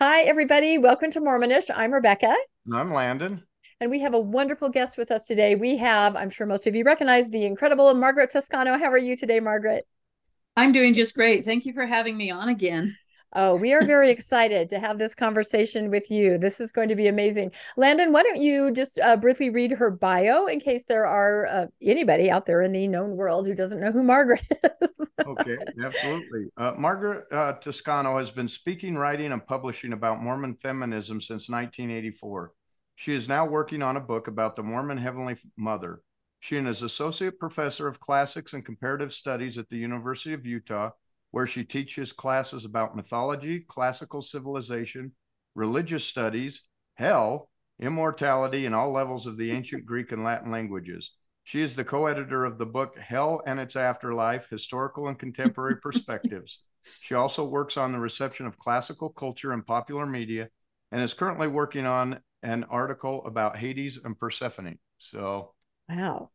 Hi, everybody. Welcome to Mormonish. I'm Rebecca. And I'm Landon. And we have a wonderful guest with us today. We have, I'm sure most of you recognize, the incredible Margaret Toscano. How are you today, Margaret? I'm doing just great. Thank you for having me on again. Oh, we are very excited to have this conversation with you. This is going to be amazing. Landon, why don't you just uh, briefly read her bio in case there are uh, anybody out there in the known world who doesn't know who Margaret is? okay, absolutely. Uh, Margaret uh, Toscano has been speaking, writing, and publishing about Mormon feminism since 1984. She is now working on a book about the Mormon Heavenly Mother. She is an associate professor of classics and comparative studies at the University of Utah where she teaches classes about mythology, classical civilization, religious studies, hell, immortality, and all levels of the ancient Greek and Latin languages. She is the co editor of the book Hell and Its Afterlife Historical and Contemporary Perspectives. She also works on the reception of classical culture and popular media and is currently working on an article about Hades and Persephone. So, wow.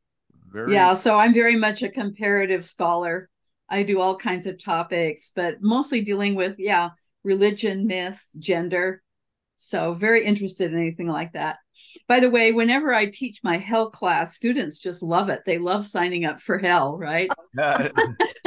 Very... Yeah, so I'm very much a comparative scholar. I do all kinds of topics, but mostly dealing with, yeah, religion, myth, gender. So, very interested in anything like that. By the way, whenever I teach my hell class, students just love it. They love signing up for hell, right?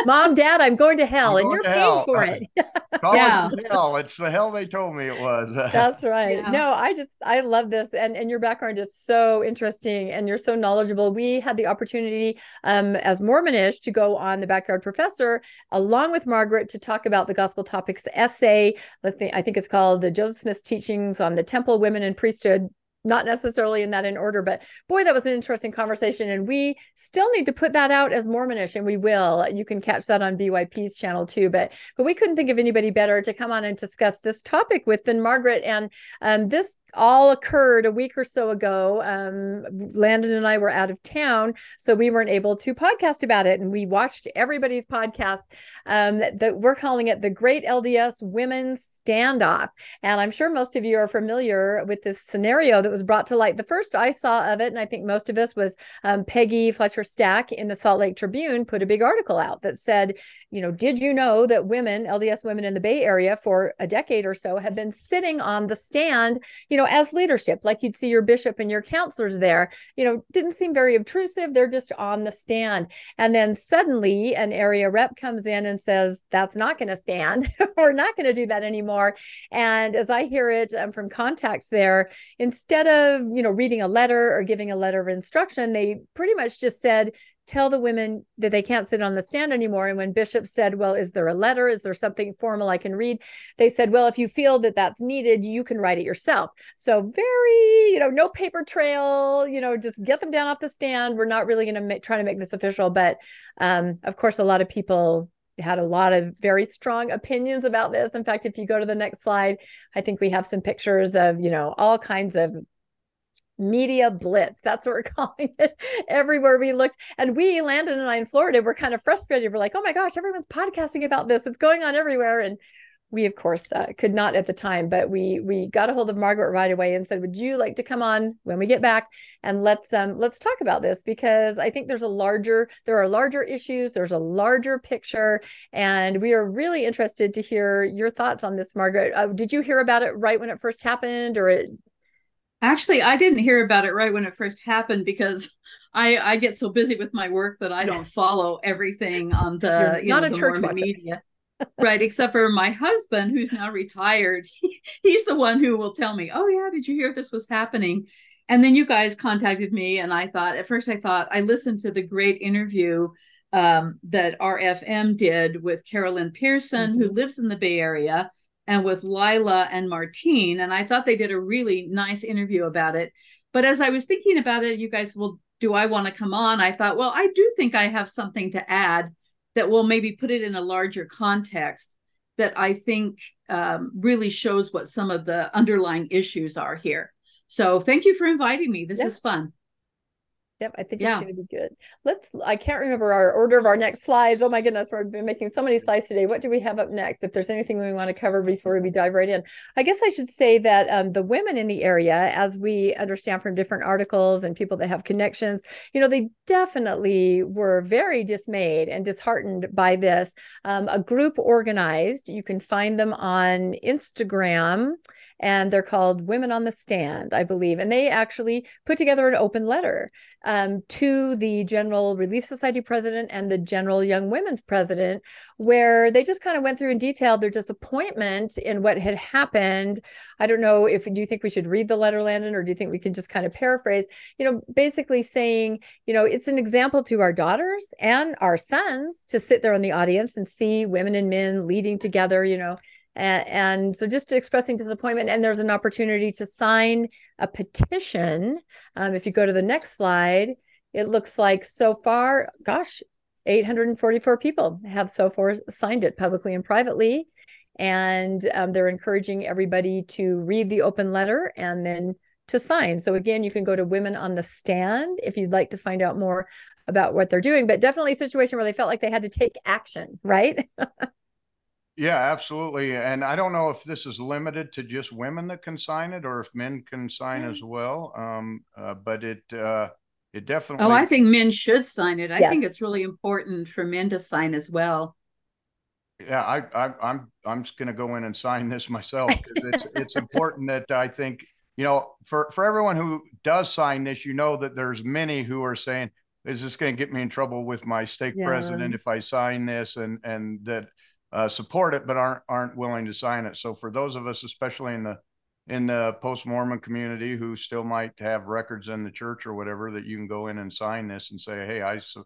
Mom, Dad, I'm going to hell, and you're paying hell. for it. yeah, hell. It's the hell they told me it was. That's right. Yeah. No, I just I love this, and and your background is so interesting, and you're so knowledgeable. We had the opportunity, um, as Mormonish, to go on the Backyard Professor along with Margaret to talk about the Gospel Topics essay. I think it's called the Joseph Smith's Teachings on the Temple, Women, and Priesthood not necessarily in that in order, but boy, that was an interesting conversation. And we still need to put that out as Mormonish, and we will. You can catch that on BYP's channel too. But but we couldn't think of anybody better to come on and discuss this topic with than Margaret. And um, this all occurred a week or so ago. Um, Landon and I were out of town, so we weren't able to podcast about it. And we watched everybody's podcast um, that, that we're calling it the Great LDS Women's Standoff. And I'm sure most of you are familiar with this scenario that was brought to light. The first I saw of it, and I think most of us, was um, Peggy Fletcher Stack in the Salt Lake Tribune put a big article out that said, you know, did you know that women, LDS women in the Bay Area for a decade or so have been sitting on the stand, you know, as leadership, like you'd see your bishop and your counselors there, you know, didn't seem very obtrusive. They're just on the stand. And then suddenly an area rep comes in and says, that's not going to stand. We're not going to do that anymore. And as I hear it um, from contacts there, instead instead of you know reading a letter or giving a letter of instruction they pretty much just said tell the women that they can't sit on the stand anymore. And when bishop said well is there a letter? Is there something formal i can read? they said well if you feel that that's needed you can write it yourself. So very you know no paper trail you know just get them down off the stand. We're not really going to try to make this official but um, of course a lot of people had a lot of very strong opinions about this. In fact, if you go to the next slide, I think we have some pictures of, you know, all kinds of media blitz. That's what we're calling it. Everywhere we looked. And we, Landon and I in Florida, were kind of frustrated. We're like, oh my gosh, everyone's podcasting about this. It's going on everywhere. And we of course uh, could not at the time but we we got a hold of margaret right away and said would you like to come on when we get back and let's um let's talk about this? Because i think there's a larger there are larger issues there's a larger picture and we are really interested to hear your thoughts on this margaret. Uh, did you hear about it right when it first happened or it actually i didn't hear about it right when it first happened because I, I get so busy with my work that I don't follow everything on the you not know, a church media right except for my husband who's now retired. He, he's the one who will tell me oh yeah did you hear this was happening? And then you guys contacted me and i thought at first i thought i listened to the great interview um, that rfm did with carol lynn pearson mm-hmm. who lives in the bay area and with lila and martine and i thought they did a really nice interview about it. But as i was thinking about it you guys will do i want to come on? I thought well i do think i have something to add that will maybe put it in a larger context that I think um, really shows what some of the underlying issues are here. So thank you for inviting me. This is fun. Yep, I think Yeah. it's going to be good. Let's, I can't remember our order of our next slides. Oh my goodness, we've been making so many slides today. What do we have up next? If there's anything we want to cover before we dive right in, I guess I should say that um, the women in the area, as we understand from different articles and people that have connections, you know, they definitely were very dismayed and disheartened by this. Um, a group organized, you can find them on Instagram and they're called Women on the Stand, I believe. And they actually put together an open letter um, to the General Relief Society president and the General Young Women's president, where they just kind of went through in detail their disappointment in what had happened. I don't know if do you think we should read the letter, Landon, or do you think we can just kind of paraphrase? You know, basically saying, you know, it's an example to our daughters and our sons to sit there in the audience and see women and men leading together, you know, and, so just expressing disappointment and there's an opportunity to sign a petition. Um, if you go to the next slide it looks like so far gosh 844 people have so far signed it publicly and privately. And um, they're encouraging everybody to read the open letter and then to sign. So again you can go to women on the stand if you'd like to find out more about what they're doing but definitely a situation where they felt like they had to take action right Yeah, absolutely. And I don't know if this is limited to just women that can sign it or if men can sign as well. Um, uh, but it uh, it definitely. Oh, I think men should sign it. I Yes. think it's really important for men to sign as well. Yeah, I, I I'm I'm just going to go in and sign this myself 'cause it's it's important that I think you know for for everyone who does sign this, you know that there's many who are saying, "Is this going to get me in trouble with my stake Yeah. president if I sign this?" and and that uh, support it but aren't aren't willing to sign it. So for those of us, especially in the in the post Mormon community who still might have records in the church or whatever, that you can go in and sign this and say, "Hey, I su-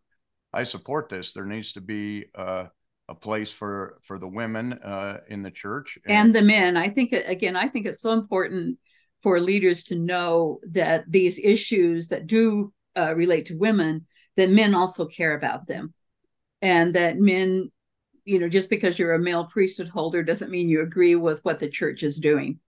I support this." There needs to be uh, a place for for the women uh, in the church And the men. I think, again, I think it's so important for leaders to know that these issues that do uh, relate to women, that men also care about them. And that men, you know, just because you're a male priesthood holder doesn't mean you agree with what the church is doing.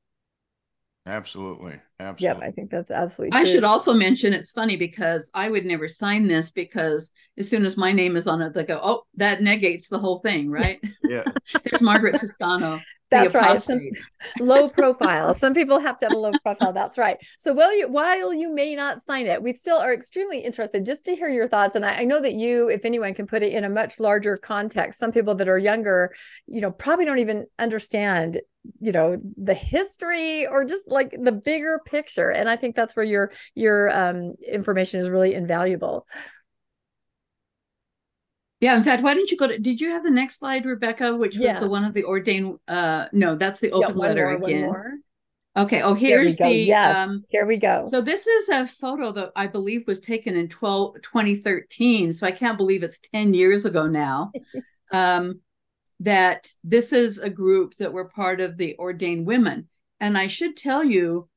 absolutely, yep absolutely. i think that's absolutely true. I should also mention it's funny because I would never sign this because as soon as my name is on it, they go, oh, that negates the whole thing, right? yeah, There's Margaret Toscano. That's right. Some- low profile. Some people have to have a low profile. That's right. So while you while you may not sign it, we still are extremely interested just to hear your thoughts. And I, I know that you, if anyone, can put it in a much larger context. Some people that are younger, you know, probably don't even understand, you know, the history or just like the bigger picture. And I think that's where your your um, information is really invaluable. Yeah, in fact, why don't you go to did you have the next slide, Rebecca, which was Yeah. the one of the ordained uh no, that's the open one letter more, again. Okay. Oh, here's the yes. um Here we go. so this is a photo that I believe was taken in 12, 2013. So I can't believe it's 10 years ago now. um, that this is a group that were part of the ordained women. And I should tell you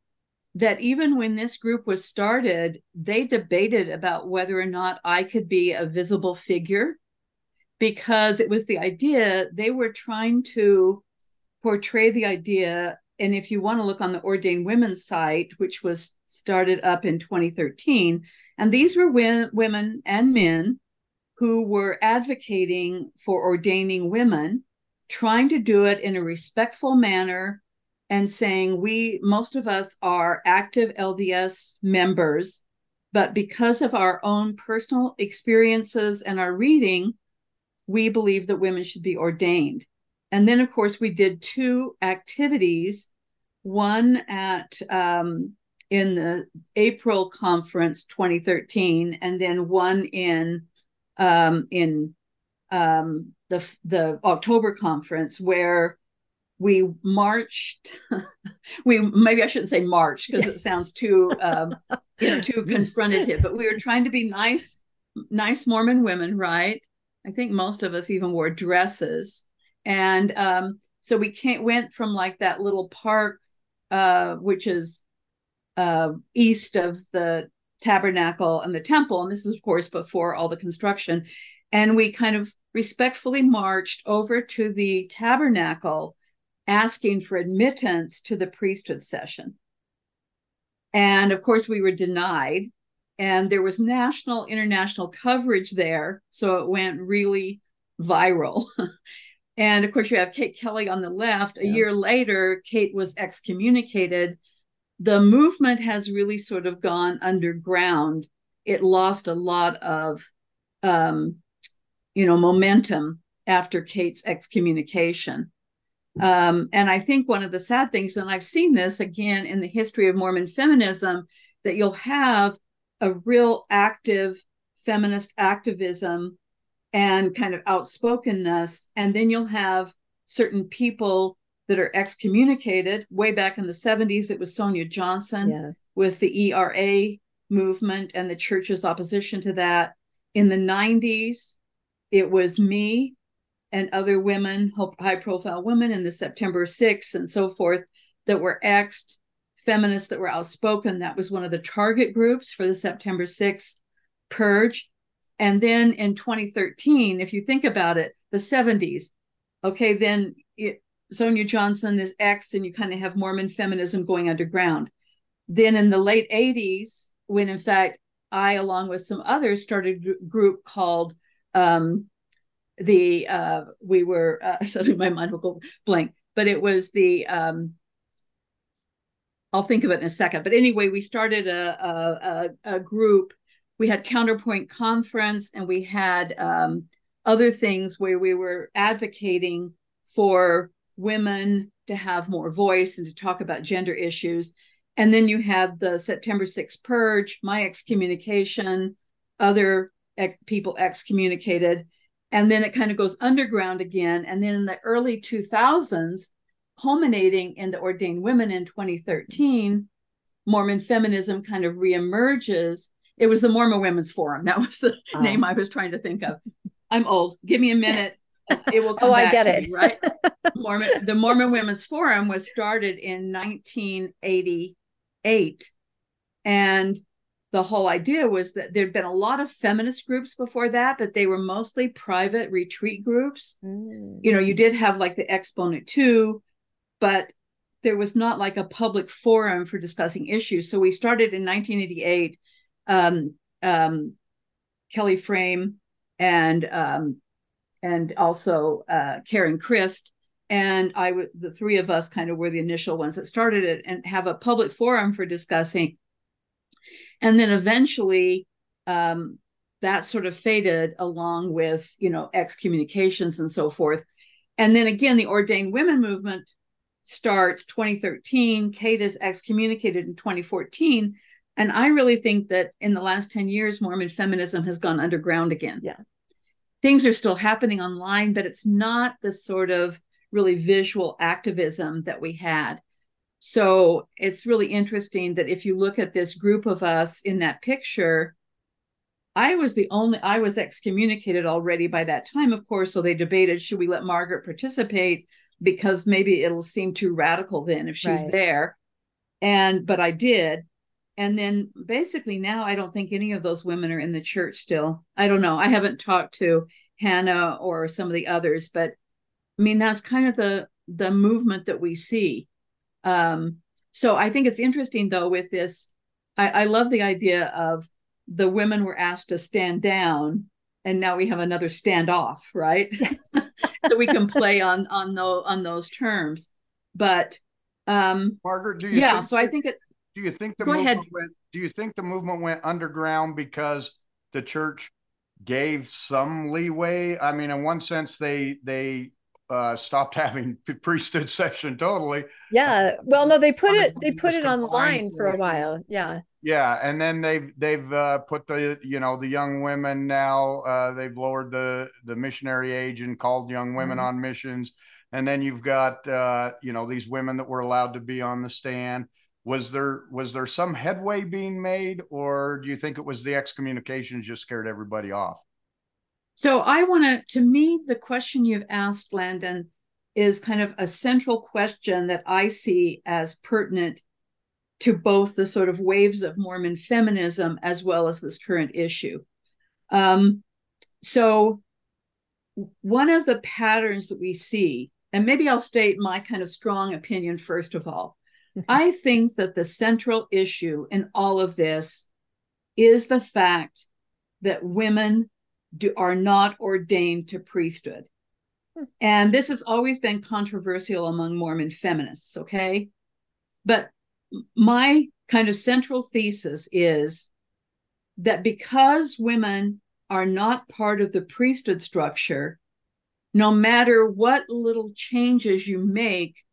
that even when this group was started, they debated about whether or not I could be a visible figure because it was the idea they were trying to portray the idea and if you want to look on the ordained women's site which was started up in 2013 and these were wen- women and men who were advocating for ordaining women trying to do it in a respectful manner and saying we most of us are active LDS members but because of our own personal experiences and our reading we believe that women should be ordained. And then, of course, we did two activities one at um, in the April conference 2013, and then one in um, in um, the the October conference where we marched. we maybe I shouldn't say march because it sounds too um, you know too confrontative, but we were trying to be nice, nice Mormon women, right? I think most of us even wore dresses. And um, so we can't went from like that little park, uh, which is uh, east of the tabernacle and the temple. And this is, of course, before all the construction. And we kind of respectfully marched over to the tabernacle, asking for admittance to the priesthood session. And of course, we were denied. And there was national, international coverage there. So it went really viral. and of course, you have Kate Kelly on the left. A year later, Kate was excommunicated. The movement has really sort of gone underground. It lost a lot of, um, you know, momentum after Kate's excommunication. Um, and I think one of the sad things, and I've seen this again in the history of Mormon feminism, that you'll have a real active feminist activism and kind of outspokenness. And then you'll have certain people that are excommunicated. Way back in the 70s, it was Sonia Johnson yes. with the ERA movement and the church's opposition to that. In the 90s, it was me and other women, high profile women in the September 6th and so forth, that were ex feminists that were outspoken. That was one of the target groups for the September 6th purge. And then in 2013, if you think about it, the 70s, okay, then it, Sonia Johnson is ex, and you kind of have Mormon feminism going underground. Then in the late 80s, when in fact I, along with some others, started a group called um, the uh, we were uh, suddenly my mind will go blank, but it was the um, I'll think of it in a second. But anyway, we started a a, a group. We had Counterpoint Conference, and we had um, other things where we were advocating for women to have more voice and to talk about gender issues. And then you had the September 6th purge, my excommunication, other ex- people excommunicated and then it kind of goes underground again and then in the early 2000s culminating in the ordained women in 2013 mormon feminism kind of reemerges. It was the mormon women's forum. That was the um. name i was trying to think of. I'm old. Give me a minute. It will come oh i get it. me, right? Mormon the mormon women's forum was started in 1988 and the whole idea was that there'd been a lot of feminist groups before that, but they were mostly private retreat groups. Mm. You know, you did have like the Exponent 2, but there was not like a public forum for discussing issues. So we started in 1988. Um, um, Kelly Frame and um, and also uh, Karen Christ and I w- the three of us kind of were the initial ones that started it and have a public forum for discussing and then eventually um, that sort of faded along with you know excommunications and so forth and then again the ordained women movement starts 2013 kate is excommunicated in 2014 and i really think that in the last 10 years mormon feminism has gone underground again. Yeah. Things are still happening online but it's not the sort of really visual activism that we had. So it's really interesting that if you look at this group of us in that picture, I was the only, I was excommunicated already by that time, of course. So they debated should we let Margaret participate because maybe it'll seem too radical then if she's right. there. And, but I did. And then basically now I don't think any of those women are in the church still. I don't know. I haven't talked to Hannah or some of the others, but I mean, that's kind of the, the movement that we see um, so I think it's interesting though with this. I, I love the idea of the women were asked to stand down, and now we have another standoff, right? so we can play on on those on those terms. But um, Margaret, do you yeah? so I think it's. Do you think the go movement ahead. Went, do you think the movement went underground because the church gave some leeway? I mean, in one sense, they they uh, stopped having priesthood session totally. Yeah. Well, no, they put it they put it online for a while. Yeah. Yeah, and then they've they've uh, put the you know the young women now uh, they've lowered the the missionary age and called young women mm-hmm. on missions, and then you've got uh, you know these women that were allowed to be on the stand. Was there was there some headway being made, or do you think it was the excommunications just scared everybody off? So I want to, to me, the question you've asked, Landon, is kind of a central question that I see as pertinent to both the sort of waves of Mormon feminism as well as this current issue. Um, so, one of the patterns that we see, and maybe I'll state my kind of strong opinion first of all. I think that the central issue in all of this is the fact that women do, are not ordained to priesthood. Hmm. And this has always been controversial among Mormon feminists, okay? But my kind of central thesis is that because women are not part of the priesthood structure, no matter what little changes you make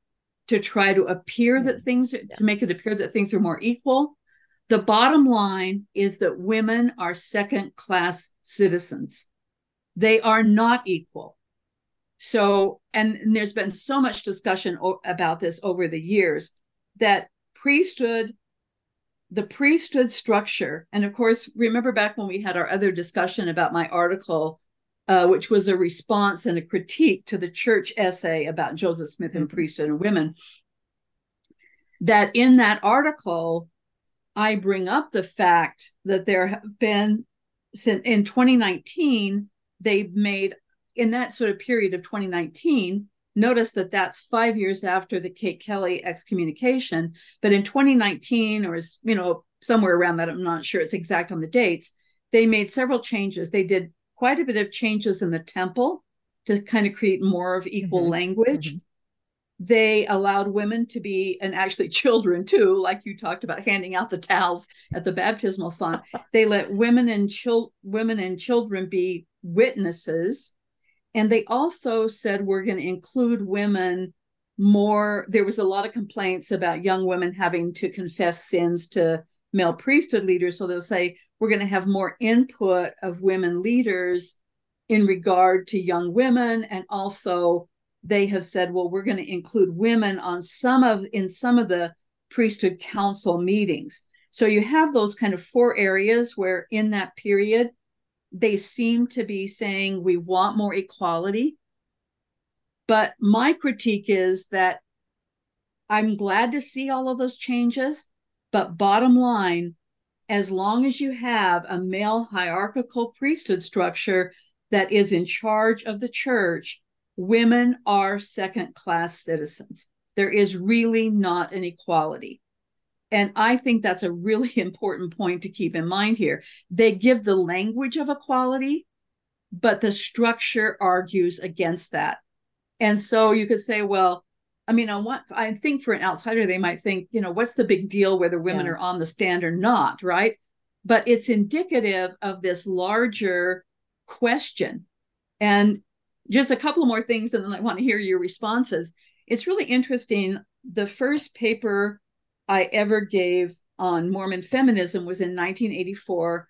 to try to appear that things, yeah. to make it appear that things are more equal, the bottom line is that women are second class citizens. They are not equal. So, and, and there's been so much discussion o- about this over the years that priesthood the priesthood structure and of course remember back when we had our other discussion about my article uh, which was a response and a critique to the church essay about joseph smith and mm-hmm. priesthood and women that in that article i bring up the fact that there have been since in 2019 they've made in that sort of period of 2019 Notice that that's five years after the Kate Kelly excommunication. But in 2019, or is, you know, somewhere around that, I'm not sure it's exact on the dates, they made several changes. They did quite a bit of changes in the temple to kind of create more of equal mm-hmm. language. Mm-hmm. They allowed women to be, and actually children too, like you talked about handing out the towels at the baptismal font. they let women and chil- women and children be witnesses and they also said we're going to include women more. There was a lot of complaints about young women having to confess sins to male priesthood leaders. So they'll say we're going to have more input of women leaders in regard to young women. And also they have said, well, we're going to include women on some of in some of the priesthood council meetings. So you have those kind of four areas where in that period they seem to be saying we want more equality. But my critique is that I'm glad to see all of those changes. But bottom line, as long as you have a male hierarchical priesthood structure that is in charge of the church, women are second class citizens. There is really not an equality. And I think that's a really important point to keep in mind here. They give the language of equality, but the structure argues against that. And so you could say, well, I mean, I want I think for an outsider, they might think, you know, what's the big deal whether women yeah. are on the stand or not, right? But it's indicative of this larger question. And just a couple more things, and then I want to hear your responses. It's really interesting. The first paper I ever gave on Mormon feminism was in 1984.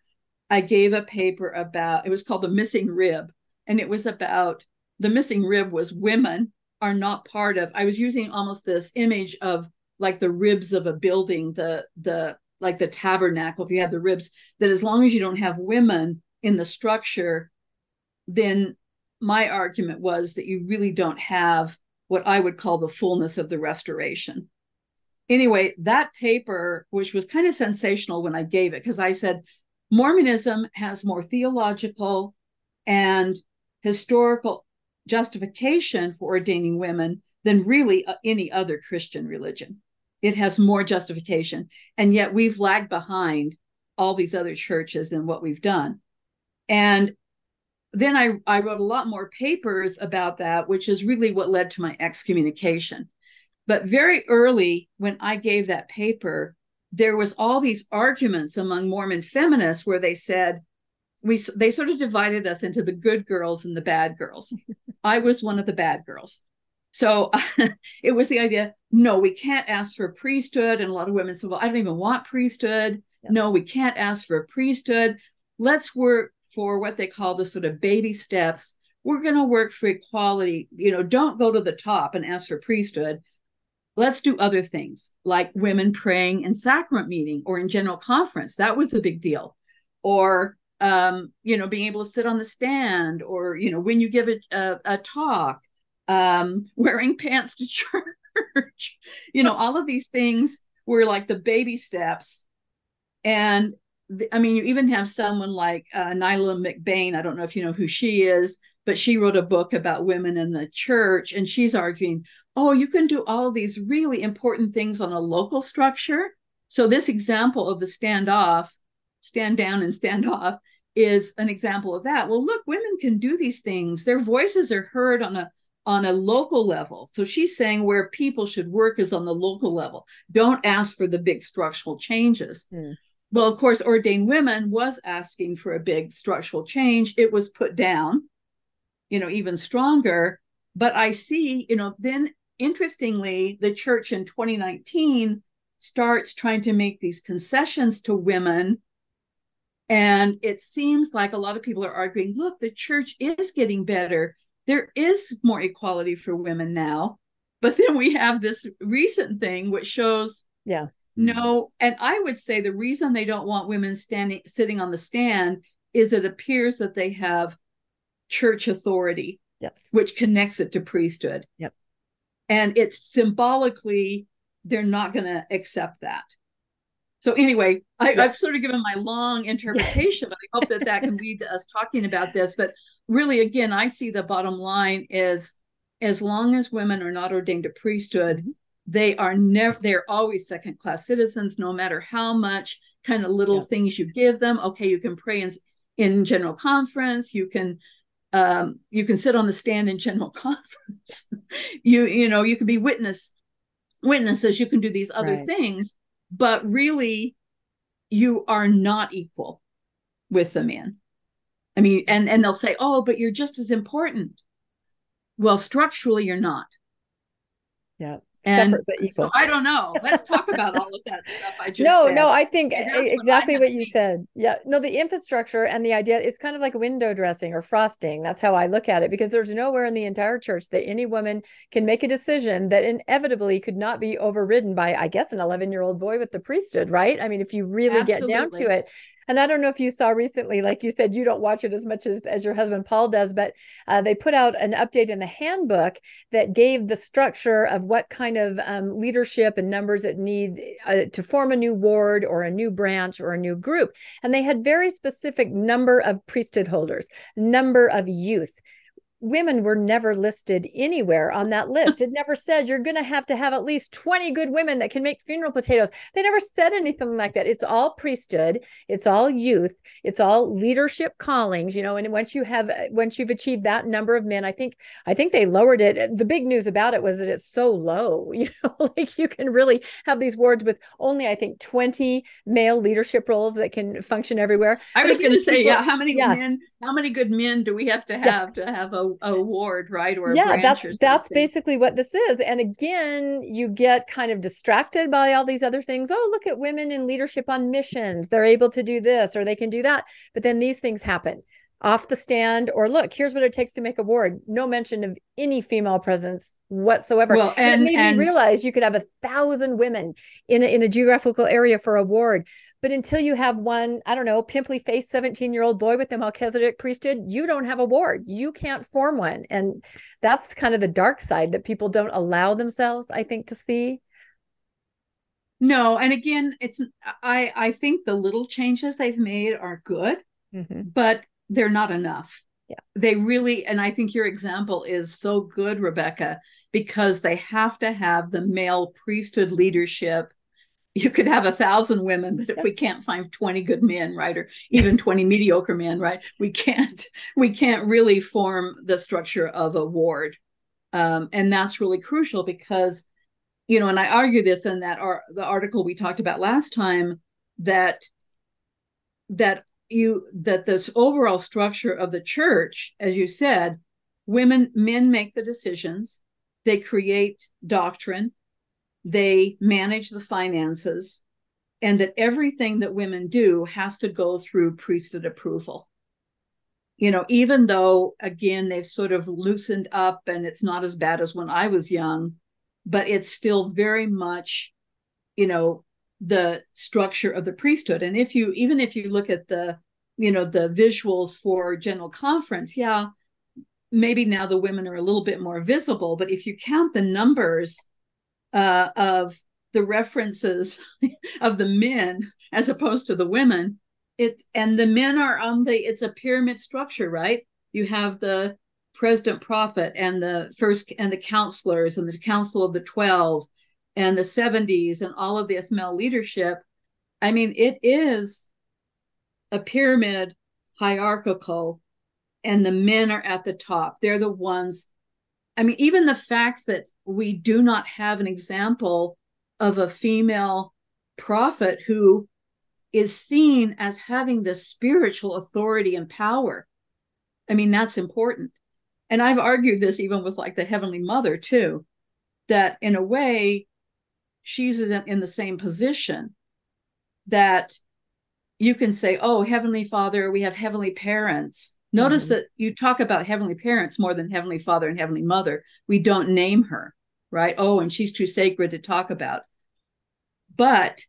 I gave a paper about it was called The Missing Rib, and it was about the missing rib was women are not part of. I was using almost this image of like the ribs of a building, the the like the tabernacle. If you have the ribs, that as long as you don't have women in the structure, then my argument was that you really don't have what I would call the fullness of the restoration anyway, that paper, which was kind of sensational when I gave it, because I said Mormonism has more theological and historical justification for ordaining women than really uh, any other Christian religion. It has more justification. And yet we've lagged behind all these other churches in what we've done. And then I, I wrote a lot more papers about that, which is really what led to my excommunication. But very early, when I gave that paper, there was all these arguments among Mormon feminists where they said, we they sort of divided us into the good girls and the bad girls. I was one of the bad girls. So it was the idea no, we can't ask for priesthood. And a lot of women said, well, I don't even want priesthood. Yeah. No, we can't ask for a priesthood. Let's work for what they call the sort of baby steps. We're going to work for equality. You know, don't go to the top and ask for priesthood let's do other things like women praying in sacrament meeting or in general conference that was a big deal or um, you know being able to sit on the stand or you know when you give a, a, a talk um, wearing pants to church you know all of these things were like the baby steps and I mean, you even have someone like uh, Neylan McBaine. I don't know if you know who she is, but she wrote a book about women in the church, and she's arguing, oh, you can do all these really important things on a local structure. So, this example of the standoff stand down and stand off is an example of that. Well, look, women can do these things. Their voices are heard on a on a local level. So she's saying where people should work is on the local level. Don't ask for the big structural changes. Mm. Well, of course, ordained women was asking for a big structural change. It was put down, you know, even stronger. But I see, you know, then interestingly, the church in 2019 starts trying to make these concessions to women. And it seems like a lot of people are arguing look, the church is getting better. There is more equality for women now. But then we have this recent thing which shows yeah. no and i would say the reason they don't want women standing sitting on the stand is it appears that they have church authority yes. which connects it to priesthood. Yep and it's symbolically they're not going to accept that so anyway I, have sort of given my long interpretation but i hope that that can lead to us talking about this but really again i see the bottom line is as long as women are not ordained to priesthood mm-hmm. they are never they're always second class citizens no matter how much kind of little yeah. things you give them okay you can pray in, in general conference you can um, you can sit on the stand in general conference you you know you can be witness witnesses you can do these other right. things but really you are not equal with the men I mean, and and they'll say, "Oh, but you're just as important." Well, structurally, you're not. Yeah. And so I don't know. Let's talk about all of that stuff. I just no, said. no. I think exactly what, what you said. Yeah, no. The infrastructure and the idea is kind of like window dressing or frosting. That's how I look at it because there's nowhere in the entire church that any woman can make a decision that inevitably could not be overridden by, I guess, an 11 year old boy with the priesthood, right? I mean, if you really Absolutely. get down to it, and I don't know if you saw recently, like you said, you don't watch it as much as, as your husband Paul does, but uh, they put out an update in the handbook that gave the structure of what kind of um, leadership and numbers it needs uh, to form a new ward or a new branch or a new group. And they had very specific number of priesthood holders, number of youth women were never listed anywhere on that list. It never said you're going to have to have at least 20 good women that can make funeral potatoes. They never said anything like that. It's all priesthood, it's all youth, it's all leadership callings, you know, and once you have uh, once you've achieved that number of men, I think I think they lowered it. Uh, the big news about it was that it's so low, you know, like you can really have these wards with only I think 20 male leadership roles that can function everywhere. I but was going to say, yeah, how many yeah. men how many good men do we have to have yeah. to have a, a ward right or yeah that's that's basically what this is. And again you get kind of distracted by all these other things. Oh look at women in leadership on missions. They're able to do this or they can do that. But then these things happen. Off the stand or look here's what it takes to make a ward. No mention of any female presence whatsoever. Well and, and it made and, me realize you could have a thousand women in a, in a geographical area for a ward but until you have one i don't know pimply faced 17 year old boy with the melchizedek priesthood you don't have a ward you can't form one and that's kind of the dark side that people don't allow themselves i think to see no and again it's i i think the little changes they've made are good mm-hmm. but they're not enough. Yeah. They really, and I think your example is so good, Rebecca, because they have to have the male priesthood leadership. You could have a thousand women, but if we can't find 20 good men, right, or even 20 mediocre men, right, we can't we can't really form the structure of a ward. Um, and that's really crucial because, you know, and I argue this in that ar- the article we talked about last time that that you that this overall structure of the church as you said women men make the decisions they create doctrine they manage the finances and that everything that women do has to go through priesthood approval. You know even though again they've sort of loosened up and it's not as bad as when i was young but it's still very much you know the structure of the priesthood. And if you even if you look at the you know the visuals for general conference yeah maybe now the women are a little bit more visible but if you count the numbers uh, of the references of the men as opposed to the women it and the men are on the it's a pyramid structure right you have the president prophet and the first and the counselors and the council of the 12 and the 70s and all of the SML leadership. I mean, it is a pyramid hierarchical and the men are at the top. They're the ones. I mean, even the fact that we do not have an example of a female prophet who is seen as having the spiritual authority and power. I mean, that's important. And I've argued this even with like the Heavenly Mother, too, that in a way, she's in the same position that you can say, oh, Heavenly Father, we have Heavenly Parents. Notice mm-hmm. that you talk about Heavenly Parents more than Heavenly Father and Heavenly Mother. We don't name her, right? Oh, and she's too sacred to talk about. But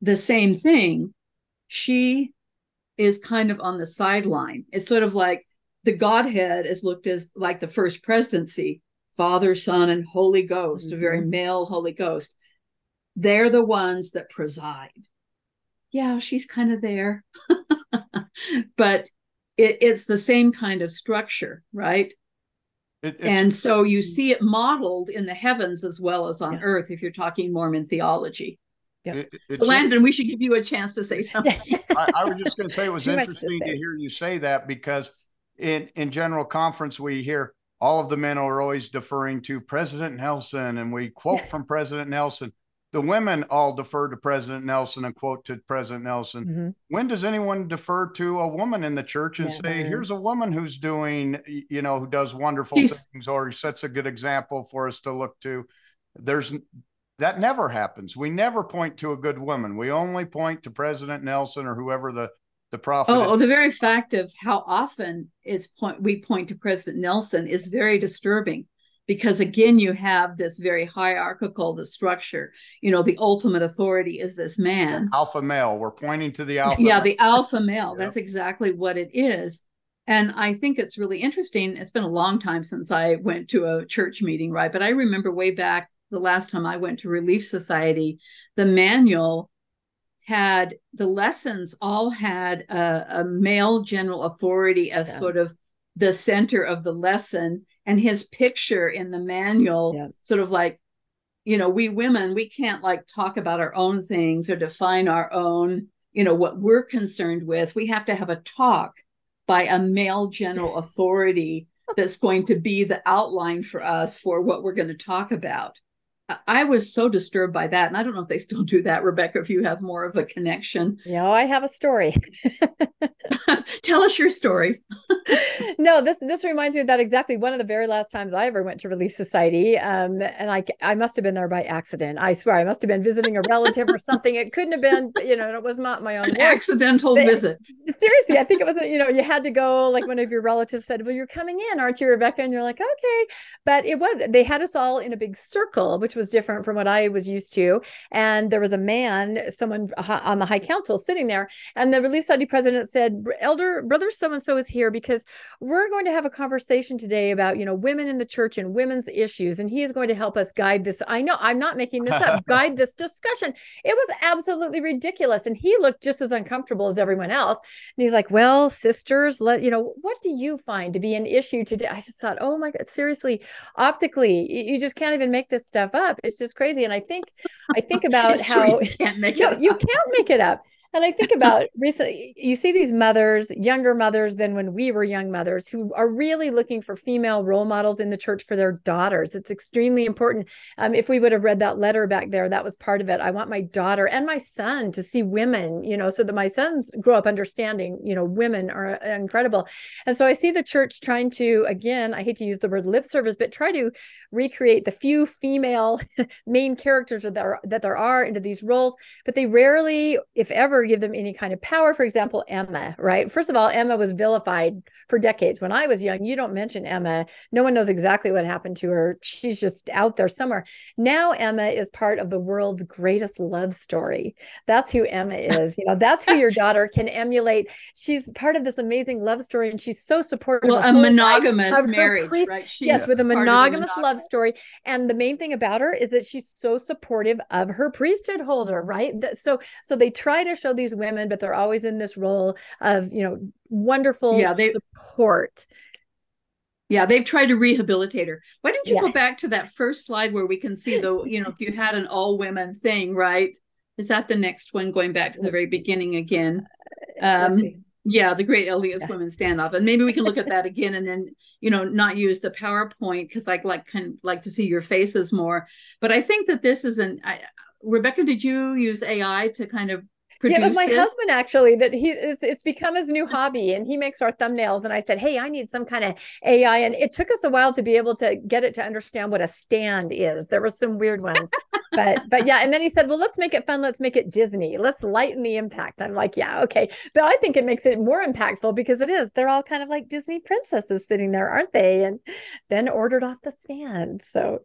the same thing, she is kind of on the sideline. It's sort of like the Godhead is looked as like the first presidency Father, Son, and Holy Ghost, mm-hmm. a very mm-hmm. male Holy Ghost. They're the ones that preside. Yeah, she's kind of there. but it, it's the same kind of structure, right? It, and so you mm-hmm. see it modeled in the heavens as well as on yeah. earth if you're talking Mormon theology. Yeah. It, so, Landon, we should give you a chance to say something. I, I, was just going to say it was interesting to, to hear you say that because in in general conference we hear all of the men are always deferring to President Nelson, and we quote from President Nelson. The women all defer to President Nelson and quote to President Nelson. Mm-hmm. When does anyone defer to a woman in the church and yeah, say, "Here's a woman who's doing, you know, who does wonderful He's, things, or sets a good example for us to look to"? There's that never happens. We never point to a good woman. We only point to President Nelson or whoever the the prophet. Oh, oh, the very fact of how often it's point we point to President Nelson is very disturbing because again you have this very hierarchical the structure. You know the ultimate authority is this man. Alpha male we're pointing to the alpha yeah the alpha male. That's exactly what it is. And i think it's really interesting. It's been a long time since i went to a church meeting right? But i remember way back the last time i went to relief society the manual had the lessons all had a, a male general authority as yeah. sort of the center of the lesson and his picture in the manual yeah. sort of like you know we women we can't like talk about our own things or define our own you know what we're concerned with. We have to have a talk by a male general authority that's going to be the outline for us for what we're going to talk about I was so disturbed by that. And I don't know if they still do that, Rebecca, if you have more of a connection. No, I have a story. Tell us your story. no, this this reminds me of that exactly one of the very last times I ever went to Relief Society. Um, and I I must have been there by accident. I swear I must have been visiting a relative or something. It couldn't have been, you know, it was not my own accidental but, visit. Seriously, I think it was, you know, you had to go like one of your relatives said, Well, you're coming in, aren't you, Rebecca? And you're like, okay. But it was they had us all in a big circle, which was different from what I was used to. And there was a man, someone on the high council sitting there, and the Relief Society president said, Elder Brother so and so is here because we're going to have a conversation today about, you know, women in the church and women's issues. And he is going to help us guide this. I know I'm not making this up, guide this discussion. It was absolutely ridiculous. And he looked just as uncomfortable as everyone else. And he's like, Well, sisters, let you know, what do you find to be an issue today? I just thought, oh my God, seriously, optically, you just can't even make this stuff up. It's just crazy. And I think I think about how you can't make it. you can't make it up. And I think about recently, you see these mothers, younger mothers than when we were young mothers, who are really looking for female role models in the church for their daughters. It's extremely important. Um, if we would have read that letter back there, that was part of it. I want my daughter and my son to see women, you know, so that my sons grow up understanding, you know, women are incredible. And so I see the church trying to, again, I hate to use the word lip service, but try to recreate the few female main characters that there, that there are into these roles. But they rarely, if ever, give them any kind of power. For example, Emma, right? First of all, Emma was vilified for decades. When I was young, you don't mention Emma. No one knows exactly what happened to her. She's just out there somewhere. Now, Emma is part of the world's greatest love story. That's who Emma is. You know, that's who your daughter can emulate. She's part of this amazing love story, and she's so supportive. Well, a monogamous marriage, right? She's yes, with a monogamous love story. And the main thing about her is that she's so supportive of her priesthood holder, right? So, so they try to show show these women, but they're always in this role of, you know, wonderful yeah, they, support. Yeah, they've tried to rehabilitate her. Why don't you yeah. go back to that first slide where we can see the, you know, if you had an all women thing, right? Is that the next one going back to the very beginning again? Um, yeah, the Great LDS yeah. Women Standoff, and maybe we can look at that again, and then you know not use the PowerPoint because I like of like to see your faces more. But I think that this is an. I, Rebecca, did you use AI to kind of yeah, it was my this? husband actually that he is it's become his new hobby and he makes our thumbnails and I said, "Hey, I need some kind of AI." And it took us a while to be able to get it to understand what a stand is. There were some weird ones. but but yeah, and then he said, "Well, let's make it fun. Let's make it Disney. Let's lighten the impact." I'm like, "Yeah, okay." But I think it makes it more impactful because it is. They're all kind of like Disney princesses sitting there, aren't they? And then ordered off the stand. So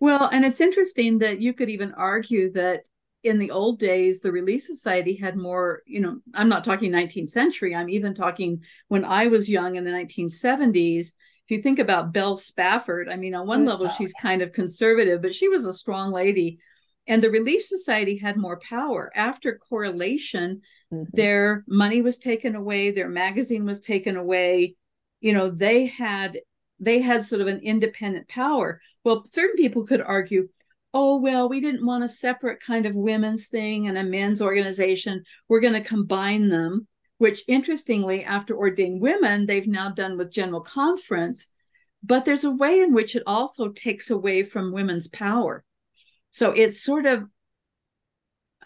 Well, and it's interesting that you could even argue that in the old days, the Relief Society had more, you know, I'm not talking 19th century, I'm even talking when I was young in the 1970s. If you think about Belle Spafford, I mean, on one oh, level, she's kind of conservative, but she was a strong lady. And the Relief Society had more power. After correlation, mm-hmm. their money was taken away, their magazine was taken away. You know, they had they had sort of an independent power. Well, certain people could argue, oh well we didn't want a separate kind of women's thing and a men's organization. We're going to combine them which interestingly after ordained women they've now done with general conference but there's a way in which it also takes away from women's power. So it's sort of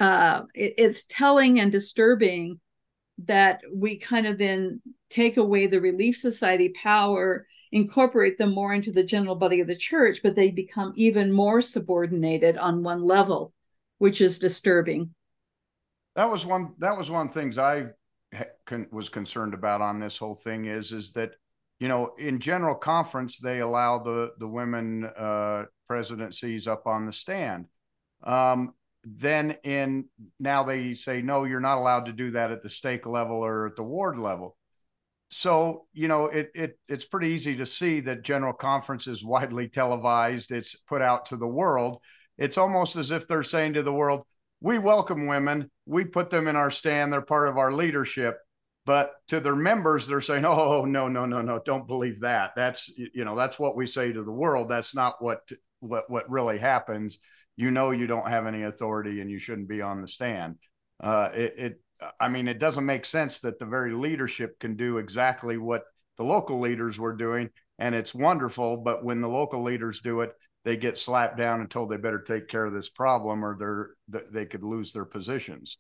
uh, it, it's telling and disturbing that we kind of then take away the relief society power incorporate them more into the general body of the church, but they become even more subordinated on one level, which is disturbing. That was one. That was one things I was concerned about on this whole thing. Is is that you know in general conference they allow the the women uh, presidencies up on the stand. Um, then in now they say no, you're not allowed to do that at the stake level or at the ward level so you know it, it it's pretty easy to see that general conference is widely televised it's put out to the world. It's almost as if they're saying to the world we welcome women we put them in our stand they're part of our leadership. But to their members they're saying oh no no no no don't believe that. That's you know that's what we say to the world. That's not what what what really happens. You know you don't have any authority and you shouldn't be on the stand. Uh, it, it I mean, it doesn't make sense that the very leadership can do exactly what the local leaders were doing. And it's wonderful. But when the local leaders do it, they get slapped down and told they better take care of this problem or they're, they could lose their positions.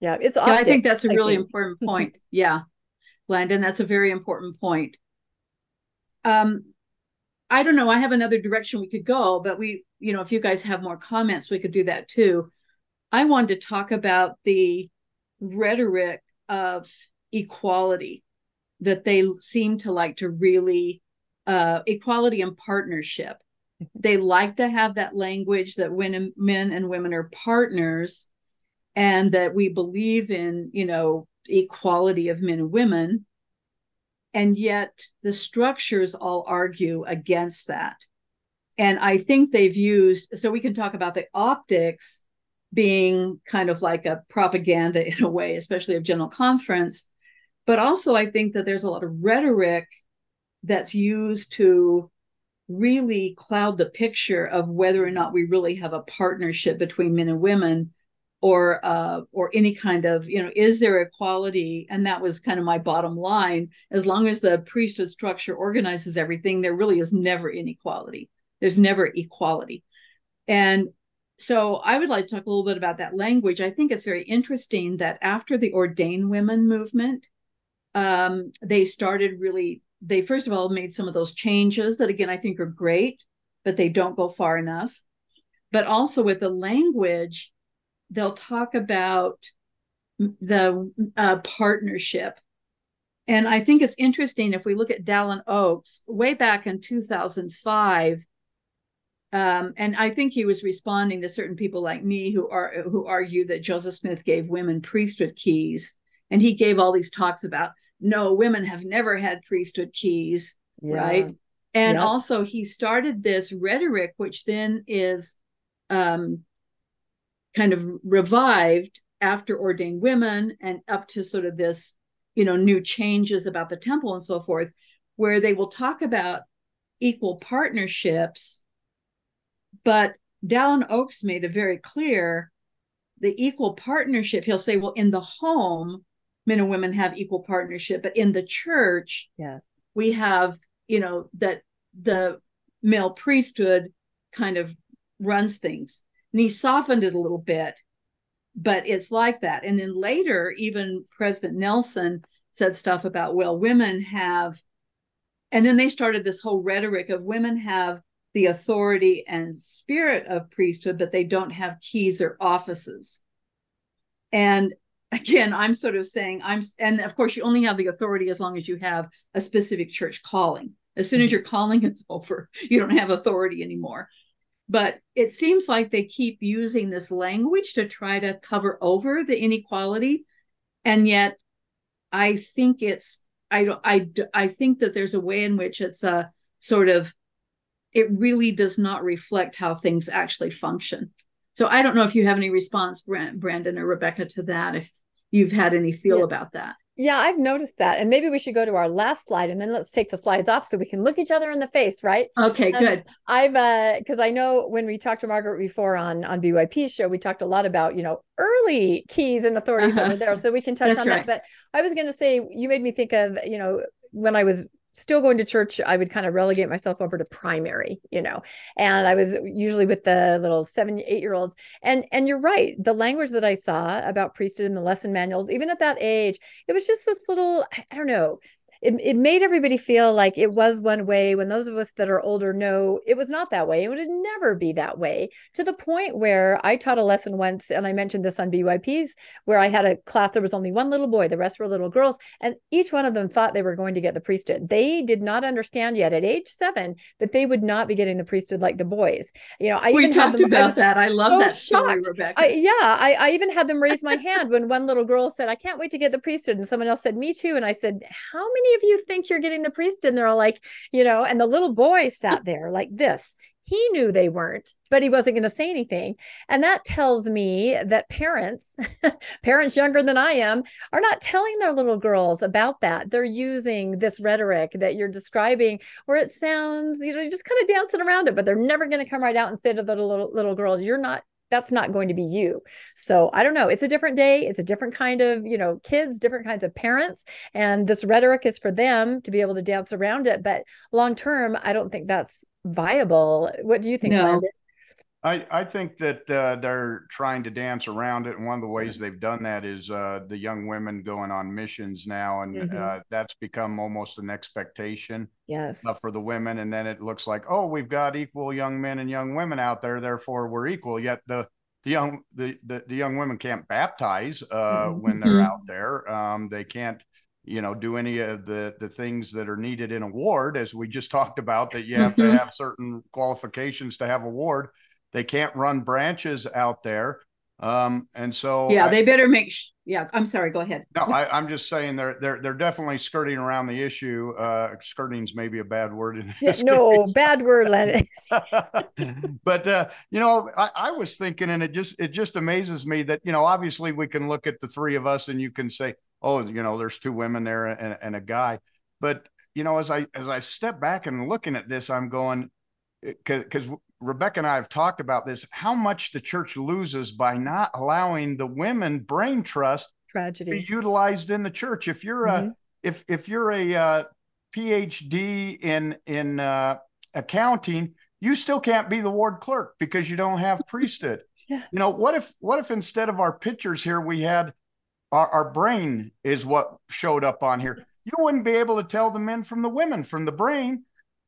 Yeah, it's. Yeah, I think that's a really important point. Yeah, Landon, that's a very important point. Um, I don't know. I have another direction we could go, but we, you know, if you guys have more comments, we could do that too. I wanted to talk about the rhetoric of equality that they seem to like to really uh, equality and partnership. Mm-hmm. They like to have that language that when men and women are partners, and that we believe in, you know, equality of men and women. And yet the structures all argue against that. And I think they've used, so we can talk about the optics being kind of like a propaganda in a way, especially of General Conference. But also, I think that there's a lot of rhetoric that's used to really cloud the picture of whether or not we really have a partnership between men and women or uh, or any kind of you know is there equality? And that was kind of my bottom line. As long as the priesthood structure organizes everything there really is never inequality. There's never equality. And so I would like to talk a little bit about that language. I think it's very interesting that after the ordained women movement, um, they started really, they first of all made some of those changes that, again, I think are great, but they don't go far enough. But also with the language, they'll talk about the uh, partnership. And I think it's interesting if we look at Dallin Oaks way back in 2005 um, and I think he was responding to certain people like me who are who argue that Joseph Smith gave women priesthood keys, and he gave all these talks about no, women have never had priesthood keys, yeah. right? And yep. also he started this rhetoric, which then is um, kind of revived after ordained women and up to sort of this, you know, new changes about the temple and so forth, where they will talk about equal partnerships but Dallin Oaks made it very clear the equal partnership. He'll say, well, in the home, men and women have equal partnership, but in the church, yeah, we have, you know, that the male priesthood kind of runs things. And he softened it a little bit, but it's like that. And then later, even President Nelson said stuff about, well, women have, and then they started this whole rhetoric of women have the authority and spirit of priesthood, but they don't have keys or offices. And again, I'm sort of saying, I'm, and of course, you only have the authority as long as you have a specific church calling. As soon as mm-hmm. your calling is over, you don't have authority anymore. But it seems like they keep using this language to try to cover over the inequality. And yet, I think it's, I, don't, I, I think that there's a way in which it's a sort of it really does not reflect how things actually function. So I don't know if you have any response, Brandon or Rebecca, to that, if you've had any feel yeah. about that. Yeah, I've noticed that. And maybe we should go to our last slide and then let's take the slides off so we can look each other in the face, right? Okay, um, good. I've uh because I know when we talked to Margaret before on on BYP's show, we talked a lot about, you know, early keys and authorities uh-huh. that were there. So we can touch on right. that. But I was gonna say you made me think of, you know, when I was still going to church, I would kind of relegate myself over to primary, you know, and I was usually with the little seven, eight year olds. And and you're right, the language that I saw about priesthood in the lesson manuals, even at that age, it was just this little, I don't know, it, it made everybody feel like it was one way. When those of us that are older know it was not that way. It would never be that way. To the point where i taught a lesson once and i mentioned this on byps where i had a class there was only one little boy the rest were little girls and each one of them thought they were going to get the priesthood. They did not understand yet at age seven that they would not be getting the priesthood like the boys. You know i we talked them, about I that. I love so that story shocked. rebecca. I, yeah I, I even had them raise my hand when one little girl said i can't wait to get the priesthood and someone else said me too and i said how many of you think you're getting the priest? And they're all like, you know, and the little boy sat there like this. He knew they weren't, but he wasn't going to say anything. And that tells me that parents, parents younger than I am, are not telling their little girls about that. They're using this rhetoric that you're describing where it sounds, you know, you're just kind of dancing around it, but they're never going to come right out and say to the little, little girls, you're not that's not going to be you. So I don't know. It's a different day. It's a different kind of, you know, kids, different kinds of parents. And this rhetoric is for them to be able to dance around it. But long term, I don't think that's viable. What do you think, no. I, I think that uh, they're trying to dance around it. And one of the ways they've done that is uh, the young women going on missions now. And mm-hmm. uh, that's become almost an expectation yes. for the women. And then it looks like, oh, we've got equal young men and young women out there. Therefore, we're equal. Yet the, the young the, the, the young women can't baptize uh, mm-hmm. when they're mm-hmm. out there. Um, they can't you know do any of the the things that are needed in a ward as we just talked about that you have to mm-hmm. have certain qualifications to have a ward they can't run branches out there. Um, and so yeah, I, they better make. Sh- yeah, I'm sorry. Go ahead. No, I, am just saying they're they're they're definitely skirting around the issue. Uh, skirting's maybe a bad word in this. no, bad word, Lenny. but uh, you know, I, I was thinking, and it just it just amazes me that you know, obviously we can look at the three of us and you can say, oh, you know, there's two women there and, and a guy, but you know, as I as I step back and looking at this, I'm going because Rebecca and I have talked about this, how much the church loses by not allowing the women brain trust tragedy be utilized in the church. If you're mm-hmm. a if if you're a uh, PhD in in uh, accounting, you still can't be the ward clerk because you don't have priesthood. yeah. You know what if what if instead of our pictures here we had our, our brain is what showed up on here. You wouldn't be able to tell the men from the women from the brain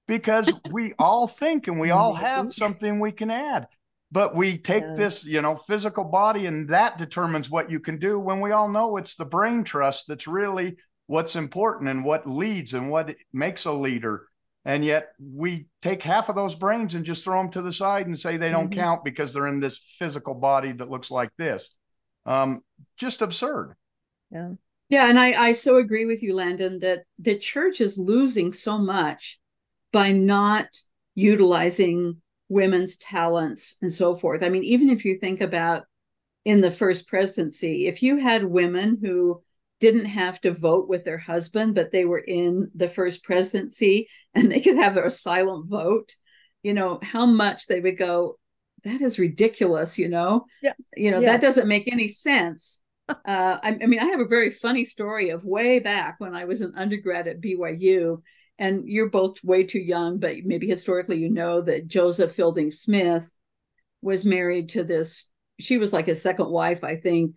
because we all think and we all have something we can add. But we take yeah. this you know physical body and that determines what you can do when we all know it's the brain trust that's really what's important and what leads and what makes a leader. And yet we take half of those brains and just throw them to the side and say they don't mm-hmm. count because they're in this physical body that looks like this. Um, just absurd. Yeah. Yeah and I, I so agree with you landon that the church is losing so much by not utilizing women's talents and so forth. I mean, even if you think about in the first presidency, if you had women who didn't have to vote with their husband, but they were in the first presidency and they could have their silent vote, you know, how much they would go, that is ridiculous, you know? Yeah. You know, yes. that doesn't make any sense. uh, I, I mean, I have a very funny story of way back when I was an undergrad at BYU, and you're both way too young, but maybe historically you know that Joseph Fielding Smith was married to this. She was like his second wife, I think,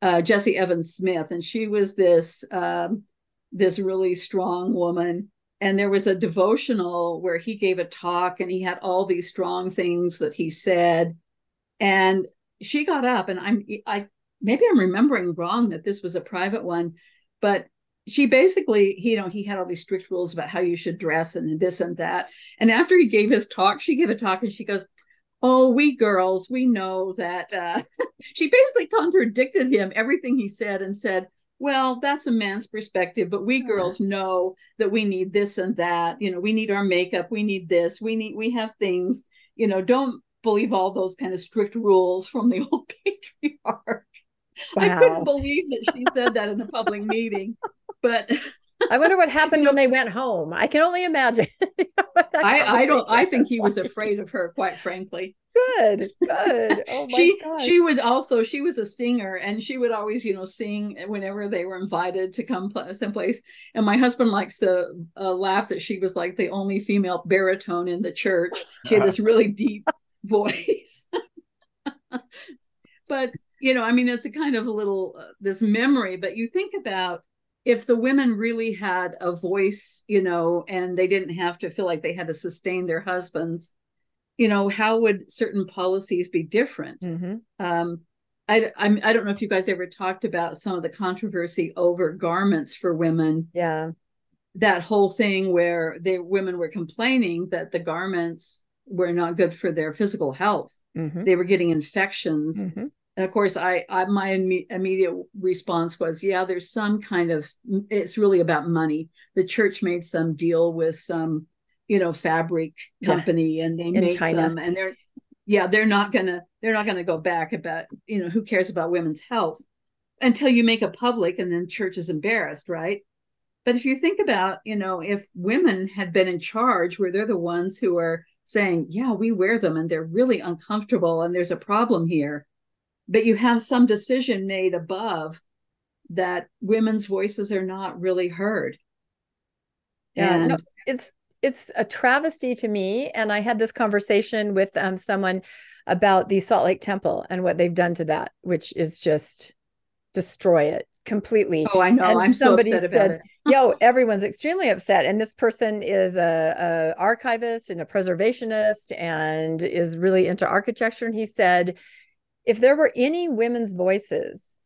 uh, Jessie Evans Smith, and she was this um, this really strong woman. And there was a devotional where he gave a talk, and he had all these strong things that he said. And she got up, and I'm I maybe I'm remembering wrong that this was a private one, but she basically, you know, he had all these strict rules about how you should dress and this and that. And after he gave his talk, she gave a talk and she goes, Oh, we girls, we know that. Uh, she basically contradicted him, everything he said, and said, Well, that's a man's perspective, but we girls know that we need this and that. You know, we need our makeup, we need this, we need, we have things, you know, don't believe all those kind of strict rules from the old patriarch. Wow. I couldn't believe that she said that in a public meeting. But I wonder what happened you know, when they went home. I can only imagine. I, I don't I think he was afraid of her, quite frankly. Good, good. Oh my she gosh. she would also she was a singer and she would always you know sing whenever they were invited to come someplace. And my husband likes to uh, laugh that she was like the only female baritone in the church. She had this really deep voice. but you know, I mean, it's a kind of a little uh, this memory, but you think about if the women really had a voice, you know, and they didn't have to feel like they had to sustain their husbands, you know, how would certain policies be different? Mm-hmm. Um, I, I'm, I don't know if you guys ever talked about some of the controversy over garments for women. Yeah. That whole thing where the women were complaining that the garments were not good for their physical health. Mm-hmm. They were getting infections. Mm-hmm and of course i, I my immediate response was yeah there's some kind of it's really about money the church made some deal with some you know fabric company yeah. and they In make China. them and they're yeah they're not gonna they're not gonna go back about you know who cares about women's health until you make it public and then church is embarrassed right but if you think about you know if women had been in charge where they're the ones who are saying yeah we wear them and they're really uncomfortable and there's a problem here but you have some decision made above that women's voices are not really heard. Yeah, and no, it's it's a travesty to me. And I had this conversation with um, someone about the Salt Lake Temple and what they've done to that, which is just destroy it completely. Oh, I know. And I'm somebody so upset said, about it. Yo, everyone's extremely upset. And this person is a, a archivist and a preservationist and is really into architecture. And he said, if there were any women's voices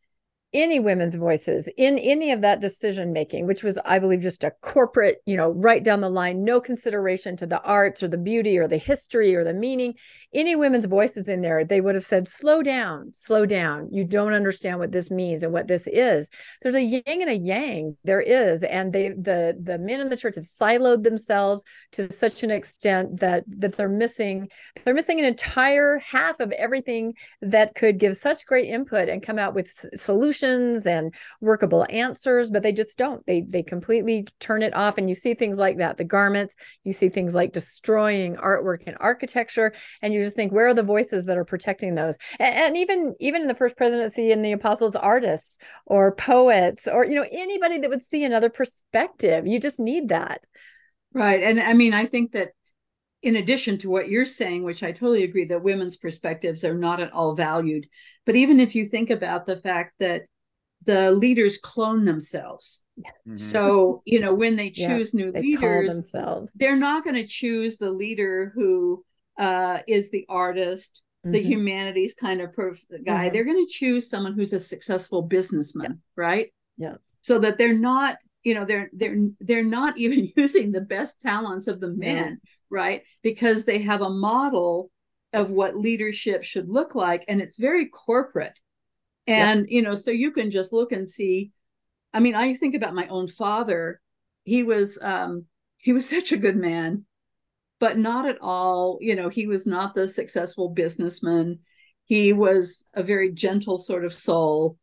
any women's voices in any of that decision making which was i believe just a corporate you know right down the line no consideration to the arts or the beauty or the history or the meaning any women's voices in there they would have said slow down slow down. You don't understand what this means and what this is. There's a yin and a yang there is and they the the men in the church have siloed themselves to such an extent that that they're missing they're missing an entire half of everything that could give such great input and come out with solutions solutions and workable answers but they just don't. They they completely turn it off and you see things like that the garments you see things like destroying artwork and architecture and you just think where are the voices that are protecting those? And, and even even in the first presidency in the apostles artists or poets or you know anybody that would see another perspective you just need that. Right and i mean i think that in addition to what you're saying, which I totally agree that women's perspectives are not at all valued, but even if you think about the fact that the leaders clone themselves. Mm-hmm. So, you know, when they choose yeah, new they leaders, they're not going to choose the leader who uh, is the artist, mm-hmm. the humanities kind of perf- guy. Mm-hmm. They're going to choose someone who's a successful businessman, yeah. right? Yeah. So that they're not, you know, they're they're they're not even using the best talents of the men right? Because they have a model of what leadership should look like and it's very corporate. And, you know, so you can just look and see. I mean, I think about my own father. He was um he was such a good man, but not at all, you know, he was not the successful businessman. He was a very gentle sort of soul.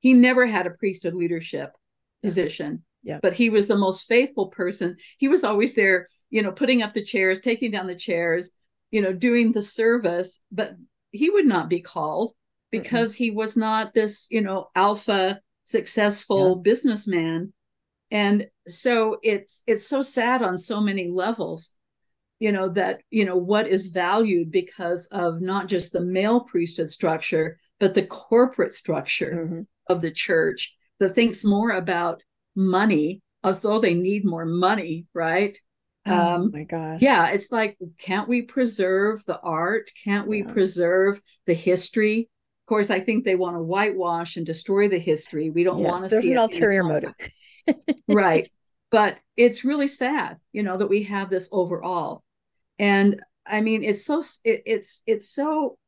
He never had a priesthood leadership position. Yeah. But he was the most faithful person. He was always there you know, putting up the chairs, taking down the chairs, you know, doing the service, but he would not be called because mm-hmm. he was not this, you know, alpha successful yeah. businessman. And so it's it's so sad on so many levels, you know, that, you know, what is valued because of not just the male priesthood structure, but the corporate structure mm-hmm. of the church that thinks more about money as though they need more money, right? Oh um, my gosh. Yeah, it's like, can't we preserve the art? Can't we yeah. preserve the history? Of course, I think they want to whitewash and destroy the history. We don't yes, want to there's an ulterior motive. right. But it's really sad, you know, that we have this overall. And I mean, it's so it, it's it's so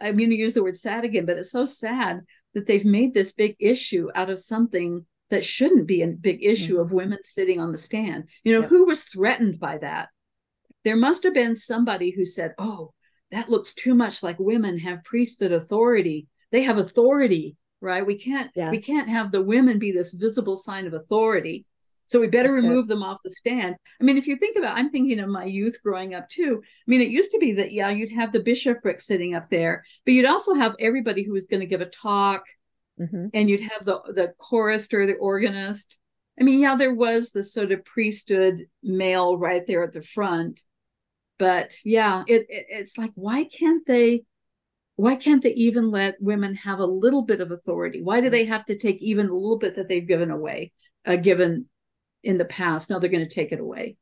I'm going to use the word sad again, but it's so sad that they've made this big issue out of something that shouldn't be a big issue mm-hmm. of women sitting on the stand. You know, yep. who was threatened by that? There must have been somebody who said, "Oh, that looks too much like women have priesthood authority. They have authority, right? We can't yeah. we can't have the women be this visible sign of authority." So we better That's remove it. them off the stand. I mean, if you think about, I'm thinking of my youth growing up too. I mean, it used to be that yeah, you'd have the bishopric sitting up there, but you'd also have everybody who was going to give a talk, mm-hmm. and you'd have the the chorister, the organist. I mean, yeah, there was the sort of priesthood male right there at the front, but yeah, it, it it's like why can't they? Why can't they even let women have a little bit of authority? Why do they have to take even a little bit that they've given away, uh, given in the past? Now they're going to take it away.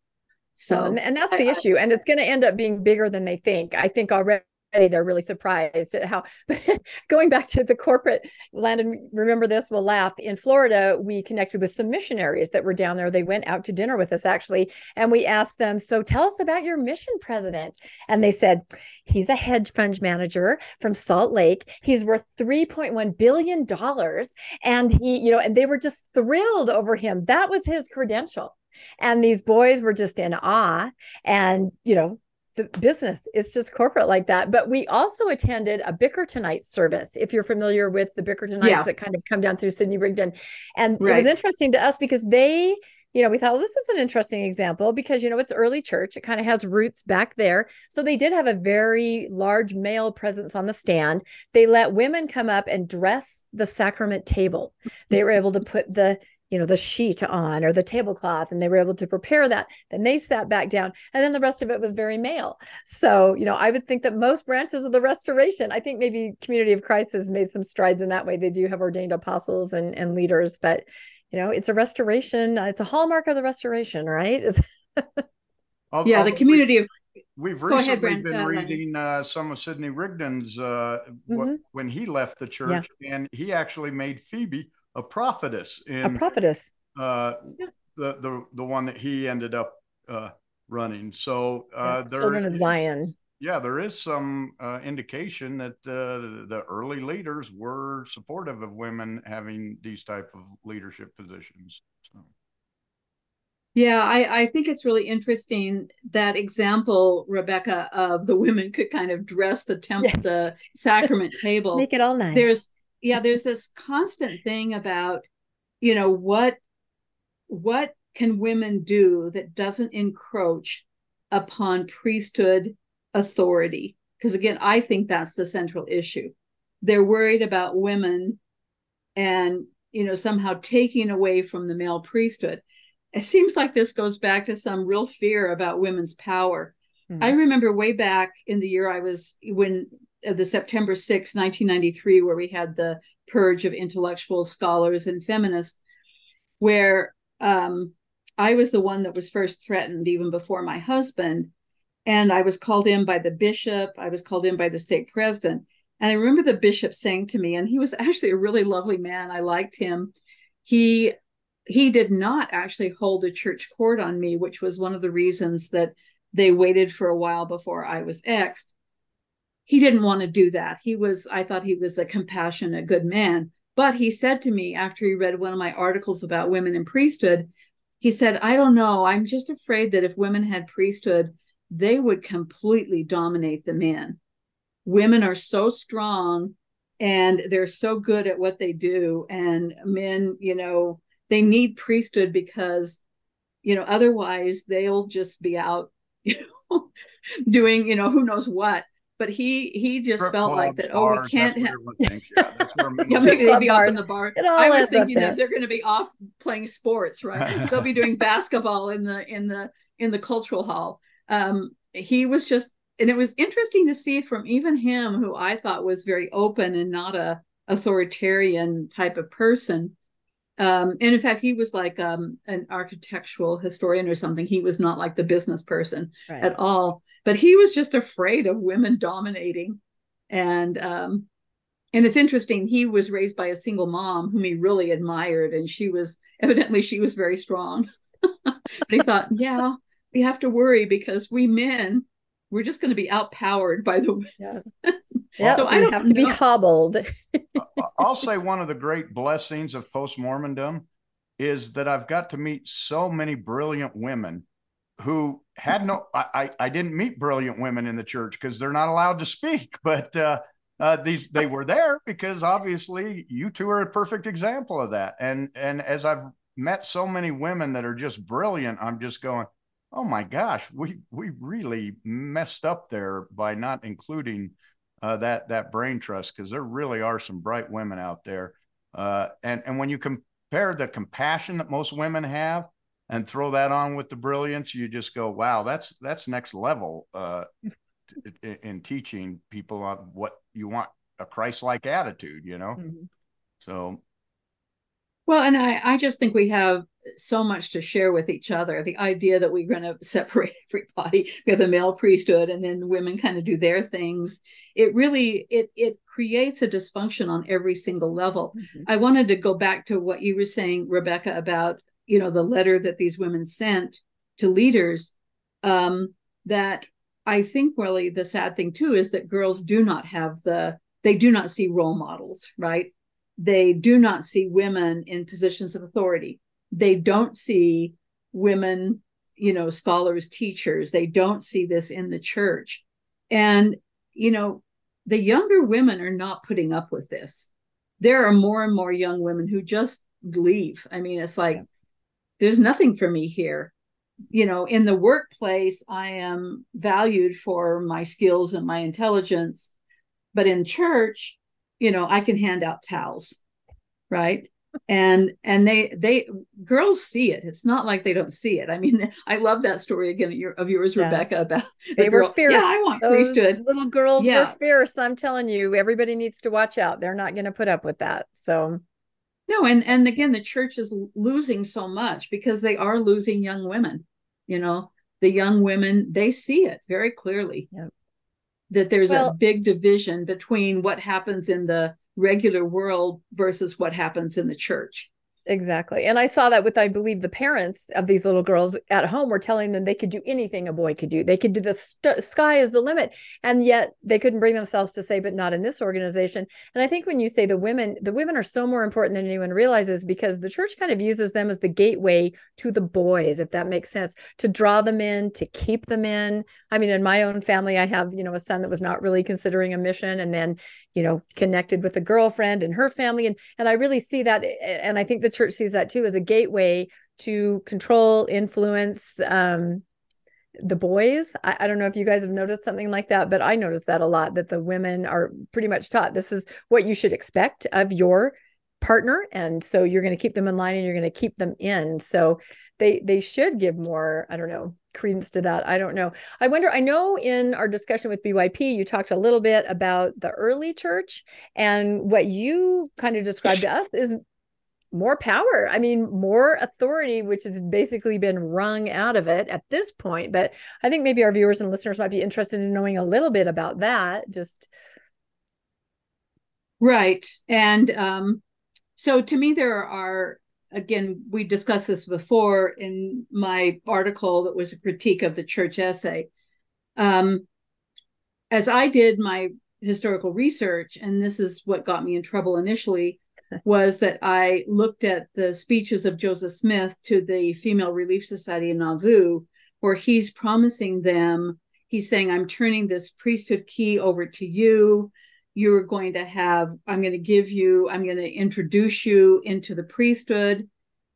So, and, and that's the I, issue. And it's going to end up being bigger than they think. I think already they're really surprised at how going back to the corporate land and remember this we'll laugh. In florida we connected with some missionaries that were down there. They went out to dinner with us actually and we asked them so tell us about your mission president. And they said he's a hedge fund manager from salt lake. He's worth 3.1 billion dollars. And he you know and they were just thrilled over him. That was his credential. And these boys were just in awe. And you know the business is just corporate like that. But we also attended a Bickertonite service. If you're familiar with the Bickertonites yeah. that kind of come down through Sidney Rigdon, and right. it was interesting to us because they you know, we thought, well, this is an interesting example because, you know, it's early church. It kind of has roots back there. So they did have a very large male presence on the stand. They let women come up and dress the sacrament table. They were able to put the, you know the sheet on or the tablecloth and they were able to prepare that then they sat back down and then the rest of it was very male. So you know i would think that most branches of the restoration i think maybe community of christ has made some strides in that way. They do have ordained apostles and, and leaders but you know it's a restoration it's a hallmark of the restoration right? Yeah the community of We've recently ahead, been uh, reading uh, some of Sidney Rigdon's uh, mm-hmm. when he left the church, yeah. and he actually made Phoebe a prophetess in a prophetess uh, yeah. the the the one that he ended up uh, running so uh, yeah, children of zion yeah there is some uh, indication that uh, the early leaders were supportive of women having these type of leadership positions so. Yeah, I, I think it's really interesting that example, Rebecca, of the women could kind of dress the temp yeah. the sacrament table. Make it all nice. There's yeah there's this constant thing about you know what what can women do that doesn't encroach upon priesthood authority? Because again i think that's the central issue. They're worried about women and you know somehow taking away from the male priesthood. It seems like this goes back to some real fear about women's power. Mm-hmm. i remember way back in the year i was when the September 6, 1993, where we had the purge of intellectuals, scholars and feminists, where um, I was the one that was first threatened even before my husband. And I was called in by the bishop, I was called in by the stake president. And I remember the bishop saying to me, and he was actually a really lovely man. I liked him. He he did not actually hold a church court on me, which was one of the reasons that they waited for a while before I was exed he didn't want to do that. He was, I thought he was a compassionate, good man. But he said to me after he read one of my articles about women in priesthood, he said, I don't know. I'm just afraid that if women had priesthood, they would completely dominate the men. Women are so strong and they're so good at what they do. And men, you know, they need priesthood because, you know, otherwise they'll just be out, you know, doing, you know, who knows what but he he just Strip felt like clubs, that. Oh, we can't have. what everyone thinks. Yeah, Yeah, maybe they'd be off in the bar. I was thinking that they're going to be off playing sports, right? They'll be doing basketball in the in the in the cultural hall. Um, he was just, and it was interesting to see from even him, who I thought was very open and not a authoritarian type of person. Um, and in fact, he was like um, an architectural historian or something. He was not like the business person Right. at all. But he was just afraid of women dominating. And um, and it's interesting, he was raised by a single mom whom he really admired, and she was evidently she was very strong. but he thought, yeah, we have to worry because we men, we're just going to be outpowered by the Yeah. Yeah, So so, I don't have to be hobbled. I'll say one of the great blessings of post Mormondom is that I've got to meet so many brilliant women who had no. I I, didn't meet brilliant women in the church because they're not allowed to speak, but uh, uh, these they were there because obviously you two are a perfect example of that. And and as I've met so many women that are just brilliant, I'm just going. Oh my gosh, we we really messed up there by not including uh, that that brain trust because there really are some bright women out there. Uh, and and when you compare the compassion that most women have and throw that on with the brilliance, you just go, wow, that's that's next level uh, in, in teaching people on what you want a Christ-like attitude, you know. Mhm. So Well, and I, I just think we have so much to share with each other. The idea that we're going to separate everybody, we have the male priesthood, and then women kind of do their things. It really it it creates a dysfunction on every single level. Mhm. I wanted to go back to what you were saying, Rebecca, about you know the letter that these women sent to leaders. Um, that I think really the sad thing too is that girls do not have the they do not see role models, right? They do not see women in positions of authority. They don't see women, you know, scholars, teachers. They don't see this in the church. And, you know, the younger women are not putting up with this. There are more and more young women who just leave. I mean, it's like. There's nothing for me here. You know, in the workplace, I am valued for my skills and my intelligence. But in church, you know, I can hand out towels, right? and and they they girls see it it's not like they don't see it i mean i love that story again of, yours Yeah. rebecca about the They were girl, fierce. yeah i want Those priesthood little girls were fierce. I'm telling you, everybody needs to watch out. They're not going to put up with that. So no and and again the church is losing so much because they are losing young women you know? The young women they see it very clearly that there's Well- a big division between what happens in the regular world versus what happens in the church Exactly. And I saw that with, I believe, the parents of these little girls at home were telling them they could do anything a boy could do. They could do the st- sky is the limit. And yet they couldn't bring themselves to say, but not in this organization. And I think when you say the women, the women are so more important than anyone realizes because the church kind of uses them as the gateway to the boys, if that makes sense, to draw them in, to keep them in. I mean, in my own family, I have, you know, a son that was not really considering a mission and then, you know, connected with a girlfriend and her family. And and I really see that. Eh, and I think the church sees that too as a gateway to control, influence um, the boys. I, I don't know if you guys have noticed something like that, but I noticed that a lot that the women are pretty much taught this is what you should expect of your partner. And so you're going to keep them in line and you're going to keep them in. So they they should give more, I don't know, credence to that. I don't know. I wonder, I know in our discussion with BYP, you talked a little bit about the early church and what you kind of described to us is more power. I mean, more authority, which has basically been wrung out of it at this point. But I think maybe our viewers and listeners might be interested in knowing a little bit about that. Just Right. And um, so to me, there are, again, we discussed this before in my article that was a critique of the church essay. Um, as I did my historical research, and this is what got me in trouble initially, was that I looked at the speeches of Joseph Smith to the Female Relief Society in Nauvoo, where he's promising them, he's saying, I'm turning this priesthood key over to you. You're going to have i'm going to give you i'm going to introduce you into the priesthood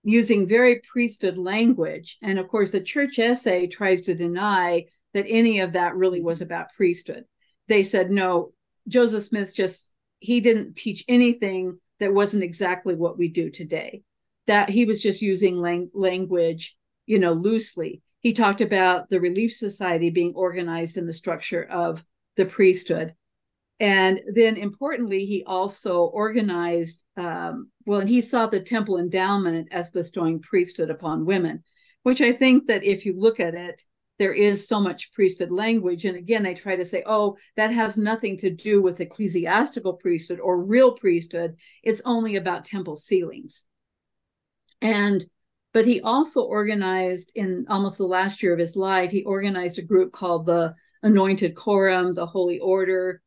using very priesthood language. And of course the church essay tries to deny that any of that really was about priesthood. They said no joseph smith just he didn't teach anything that wasn't exactly what we do today. That he was just using lang- language you know loosely. He talked about the relief society being organized in the structure of the priesthood. And then importantly he also organized um, well and he saw the temple endowment as bestowing priesthood upon women which i think that if you look at it there is so much priesthood language. And again, they try to say, oh, that has nothing to do with ecclesiastical priesthood or real priesthood. It's only about temple sealings. And but he also organized in almost the last year of his life, he organized a group called the Anointed Quorum, the Holy Order,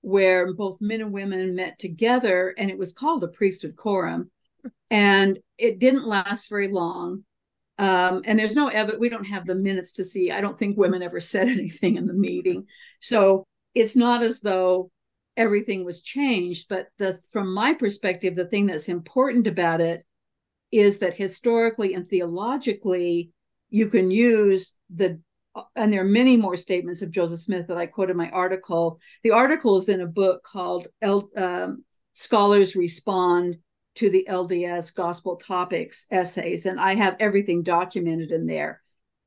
where both men and women met together, and it was called a priesthood quorum. And it didn't last very long um, and there's no evidence, we don't have the minutes to see. I don't think women ever said anything in the meeting. So it's not as though everything was changed. But the from my perspective, the thing that's important about it is that historically and theologically, you can use the and there are many more statements of Joseph Smith that I quote in my article. The article is in a book called um, Scholars Respond to the LDS gospel topics essays, and I have everything documented in there.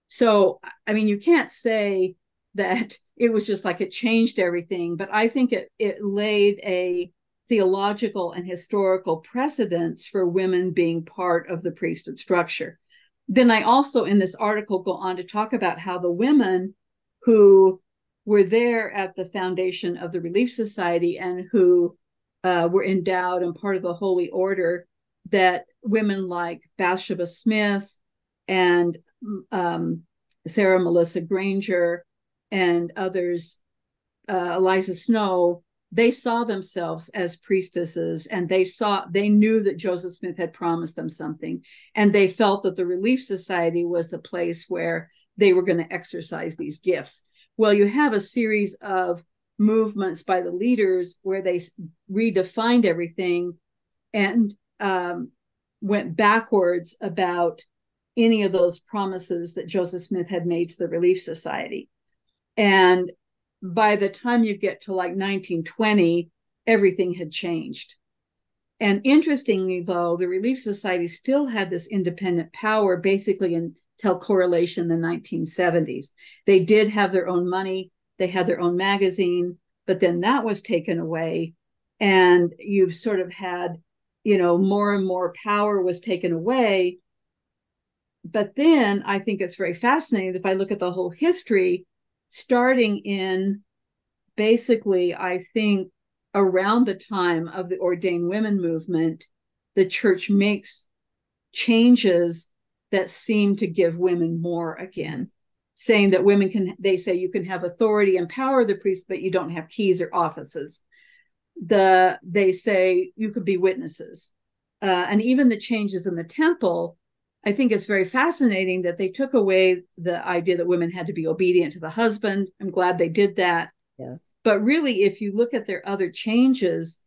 So, I mean, you can't say that it was just like it changed everything, but I think it it laid a theological and historical precedence for women being part of the priesthood structure. Then I also in this article go on to talk about how the women who were there at the foundation of the Relief Society and who uh, were endowed and part of the Holy Order that women like Bathsheba Smith and um, Sarah Melissa Granger and others, uh, Eliza Snow, they saw themselves as priestesses and they saw they knew that Joseph Smith had promised them something and they felt that the Relief Society was the place where they were going to exercise these gifts. Well, you have a series of movements by the leaders where they redefined everything and um, went backwards about any of those promises that Joseph Smith had made to the Relief Society. And by the time you get to like 1920, everything had changed. And interestingly, though, the Relief Society still had this independent power basically until correlation in the 1970s. They did have their own money, they had their own magazine, but then that was taken away. And you've sort of had, you know, more and more power was taken away. But then I think it's very fascinating if I look at the whole history, starting in basically, I think around the time of the ordained women movement, the church makes changes that seem to give women more again saying that women can they say you can have authority and power of the priest but you don't have keys or offices. The they say you could be witnesses. Uh, and even the changes in the temple i think it's very fascinating that they took away the idea that women had to be obedient to the husband. I'm glad they did that. Yes. But really if you look at their other changes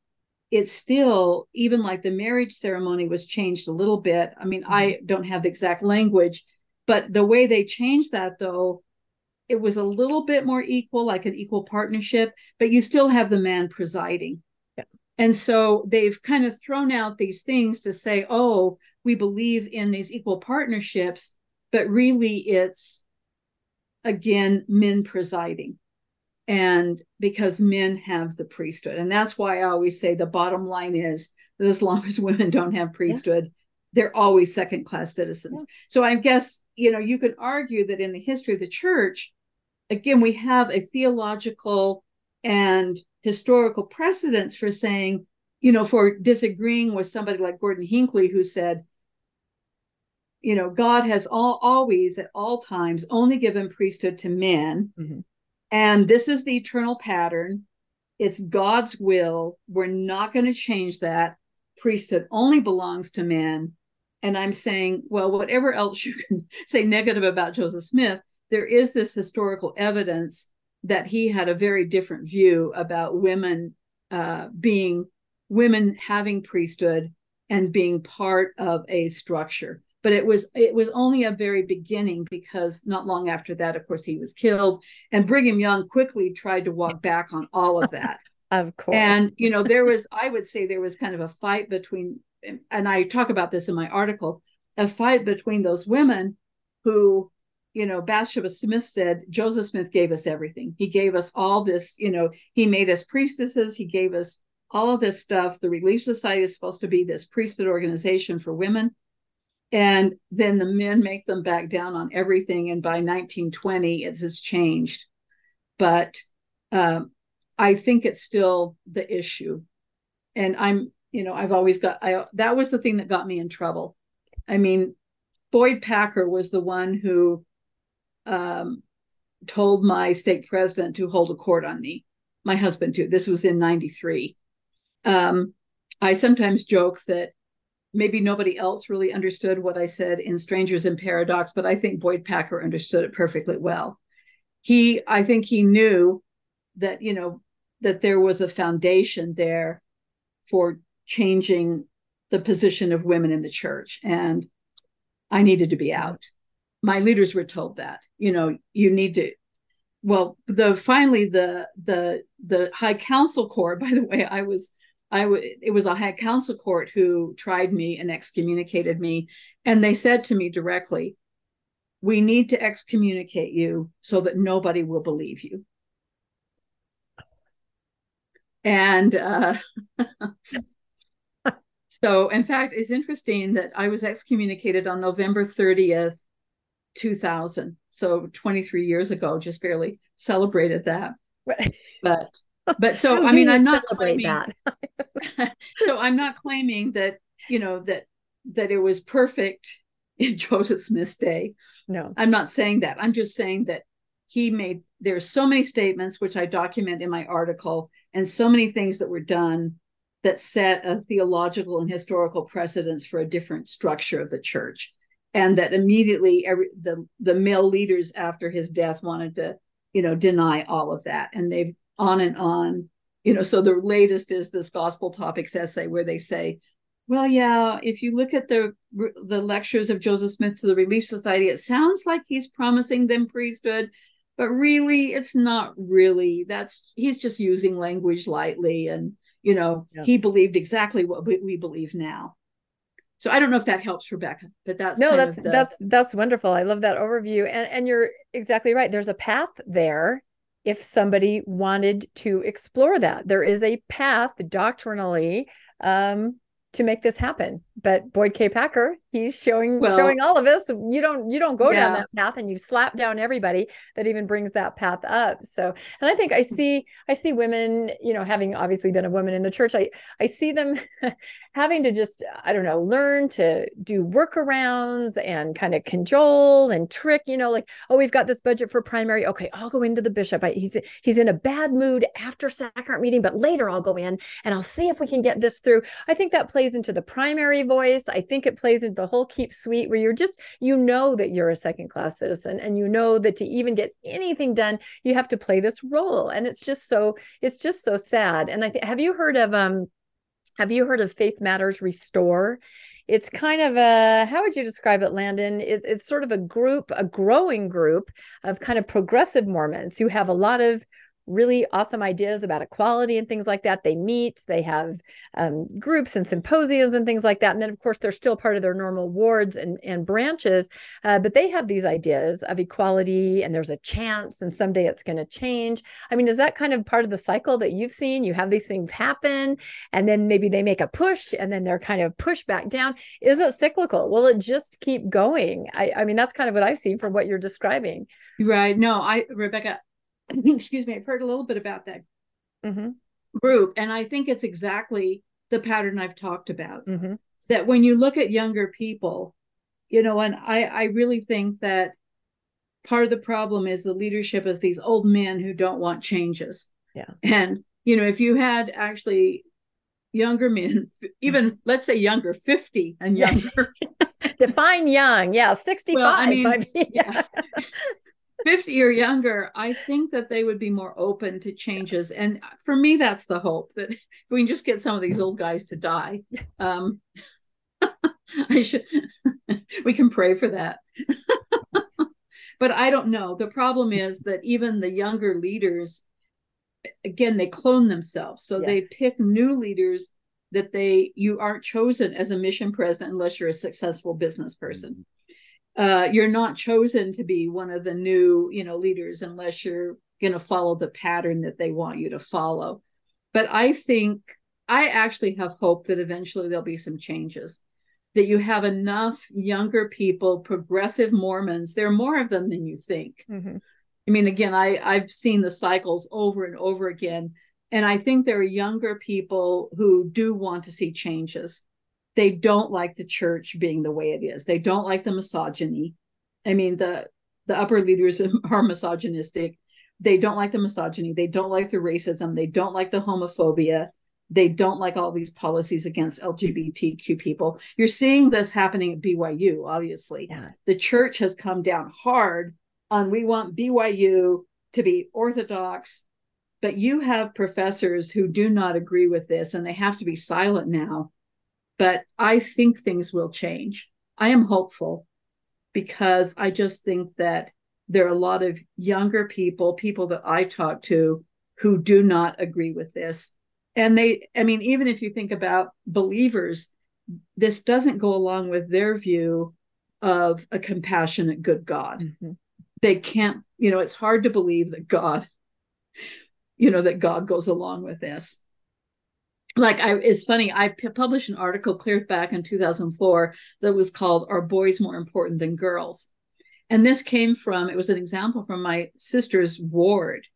it's still even like the marriage ceremony was changed a little bit. I mean mm-hmm. i don't have the exact language but the way they changed that, though, it was a little bit more equal, like an equal partnership, but you still have the man presiding. Yeah. And so they've kind of thrown out these things to say, oh, we believe in these equal partnerships, but really it's, again, men presiding. And because men have the priesthood. And that's why I always say the bottom line is that as long as women don't have priesthood, they're always second class citizens. Yeah. So I guess, you know, you could argue that in the history of the church, again, we have a theological and historical precedence for saying, you know, for disagreeing with somebody like Gordon Hinckley, who said, you know, God has all always at all times only given priesthood to men. Mm-hmm. And this is the eternal pattern. It's God's will. We're not going to change that. Priesthood only belongs to men and I'm saying, well, whatever else you can say negative about Joseph Smith, there is this historical evidence that he had a very different view about women uh, being women having priesthood and being part of a structure. but it was it was only a very beginning because not long after that of course he was killed. And brigham young quickly tried to walk back on all of that. Of course. And you know there was i would say there was kind of a fight between and i talk about this in my article a fight between those women who you know bathsheba smith said joseph smith gave us everything. He gave us all this you know he made us priestesses. He gave us all of this stuff. The relief society is supposed to be this priesthood organization for women. And then the men make them back down on everything and by 1920 it has changed. But um, i think it's still the issue. And i'm you know i've always got i that was the thing that got me in trouble. I mean boyd packer was the one who um, told my stake president to hold a court on me my husband too. This was in 93 um, i sometimes joke that maybe nobody else really understood what I said in Strangers in Paradox, but I think Boyd Packer understood it perfectly well. He, I think he knew that, you know, that there was a foundation there for changing the position of women in the church. And I needed to be out. My leaders were told that, you know, you need to well the finally the the the high council court by the way i was I w- it was a high council court who tried me and excommunicated me, and they said to me directly, "We need to excommunicate you so that nobody will believe you." And uh, so, in fact, it's interesting that I was excommunicated on November thirtieth, two thousand. So, twenty three years ago, just barely celebrated that. but but so I mean, I'm not claiming that. so I'm not claiming that you know that that it was perfect in Joseph Smith's day. No, I'm not saying that. I'm just saying that he made there's so many statements which I document in my article, and so many things that were done that set a theological and historical precedence for a different structure of the church, and that immediately every the the male leaders after his death wanted to you know deny all of that, and they've on and on. You know, so the latest is this gospel topics essay where they say, well, yeah, if you look at the the lectures of Joseph Smith to the Relief Society, it sounds like he's promising them priesthood, but really it's not really. That's he's just using language lightly and you know, yeah. he believed exactly what we, we believe now so I don't know if that helps Rebecca, but that's no, that's the... that's that's wonderful. I love that overview, and and you're exactly right. There's a path there if somebody wanted to explore that. There is a path doctrinally um, to make this happen. But Boyd K. Packer, he's showing well, showing all of us. You don't you don't go yeah. down that path, and you slap down everybody that even brings that path up. So, and I think I see I see women, you know, having obviously been a woman in the church, I I see them having to just I don't know learn to do workarounds and kind of cajole and trick. You know, like oh we've got this budget for primary. Okay, I'll go into the bishop. I, he's he's in a bad mood after sacrament meeting, but later I'll go in and I'll see if we can get this through. I think that plays into the primary voice. I think it plays into the whole keep sweet where you're just you know that you're a second class citizen and you know that to even get anything done you have to play this role. And it's just so it's just so sad. And i think have you heard of um have you heard of faith matters restore? It's kind of a how would you describe it landon? It's, it's sort of a group a growing group of kind of progressive mormons who have a lot of really awesome ideas about equality and things like that. They meet, they have um, groups and symposiums and things like that. And then, of course, they're still part of their normal wards and, and branches, uh, but they have these ideas of equality and there's a chance and someday it's going to change. I mean, is that kind of part of the cycle that you've seen? You have these things happen and then maybe they make a push and then they're kind of pushed back down. Is it cyclical? Will it just keep going? I, I mean, that's kind of what I've seen from what you're describing. Right. No, I, Rebecca, excuse me, I've heard a little bit about that mm-hmm. group. And I think it's exactly the pattern I've talked about. Mm-hmm. That when you look at younger people, you know, and I, I really think that part of the problem is the leadership is these old men who don't want changes. Yeah. And, you know, if you had actually younger men, even let's say younger, 50 and younger. Define young. Yeah. 65. Well, I mean, yeah. 50 or younger, I think that they would be more open to changes. And for me, that's the hope that if we can just get some of these mm-hmm. old guys to die. Um, I should we can pray for that. but I don't know. The problem mm-hmm. is that even the younger leaders again they clone themselves. So yes. they pick new leaders that they you aren't chosen as a mission president unless you're a successful business person. Mm-hmm. Uh, you're not chosen to be one of the new you know leaders unless you're going to follow the pattern that they want you to follow. But I think I actually have hope that eventually there'll be some changes. That you have enough younger people, progressive Mormons. There are more of them than you think. Mm-hmm. I mean, again, I I've seen the cycles over and over again, and I think there are younger people who do want to see changes. They don't like the church being the way it is. They don't like the misogyny. I mean, the the upper leaders are misogynistic. They don't like the misogyny. They don't like the racism. They don't like the homophobia. They don't like all these policies against LGBTQ people. You're seeing this happening at BYU, obviously. Yeah. The church has come down hard on we want BYU to be orthodox, but you have professors who do not agree with this and they have to be silent now. But I think things will change. I am hopeful because I just think that there are a lot of younger people, people that I talk to, who do not agree with this. And they, I mean, even if you think about believers, this doesn't go along with their view of a compassionate, good God. Mm-hmm. They can't, you know, it's hard to believe that God, you know, that God goes along with this. Like I, it's funny. I p- published an article clear back in 2004 that was called "Are Boys More Important Than Girls?" And this came from, it was an example from my sister's ward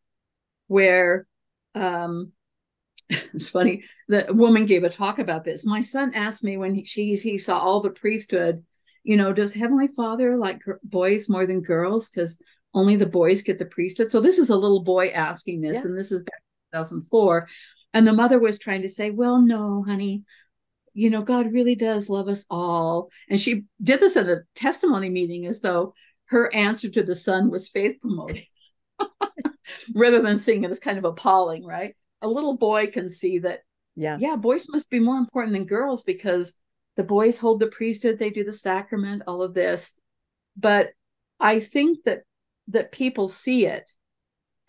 where um, it's funny, the woman gave a talk about this. My son asked me when he, she, he saw all the priesthood, you know, does Heavenly Father like boys more than girls? Because only the boys get the priesthood. So this is a little boy asking this, yeah. and this is back in 2004. And the mother was trying to say, well, no, honey, you know, God really does love us all. And she did this at a testimony meeting as though her answer to the son was faith promoting rather than seeing it as kind of appalling, right? A little boy can see that, yeah, yeah, boys must be more important than girls because the boys hold the priesthood, they do the sacrament, all of this. But I think that that people see it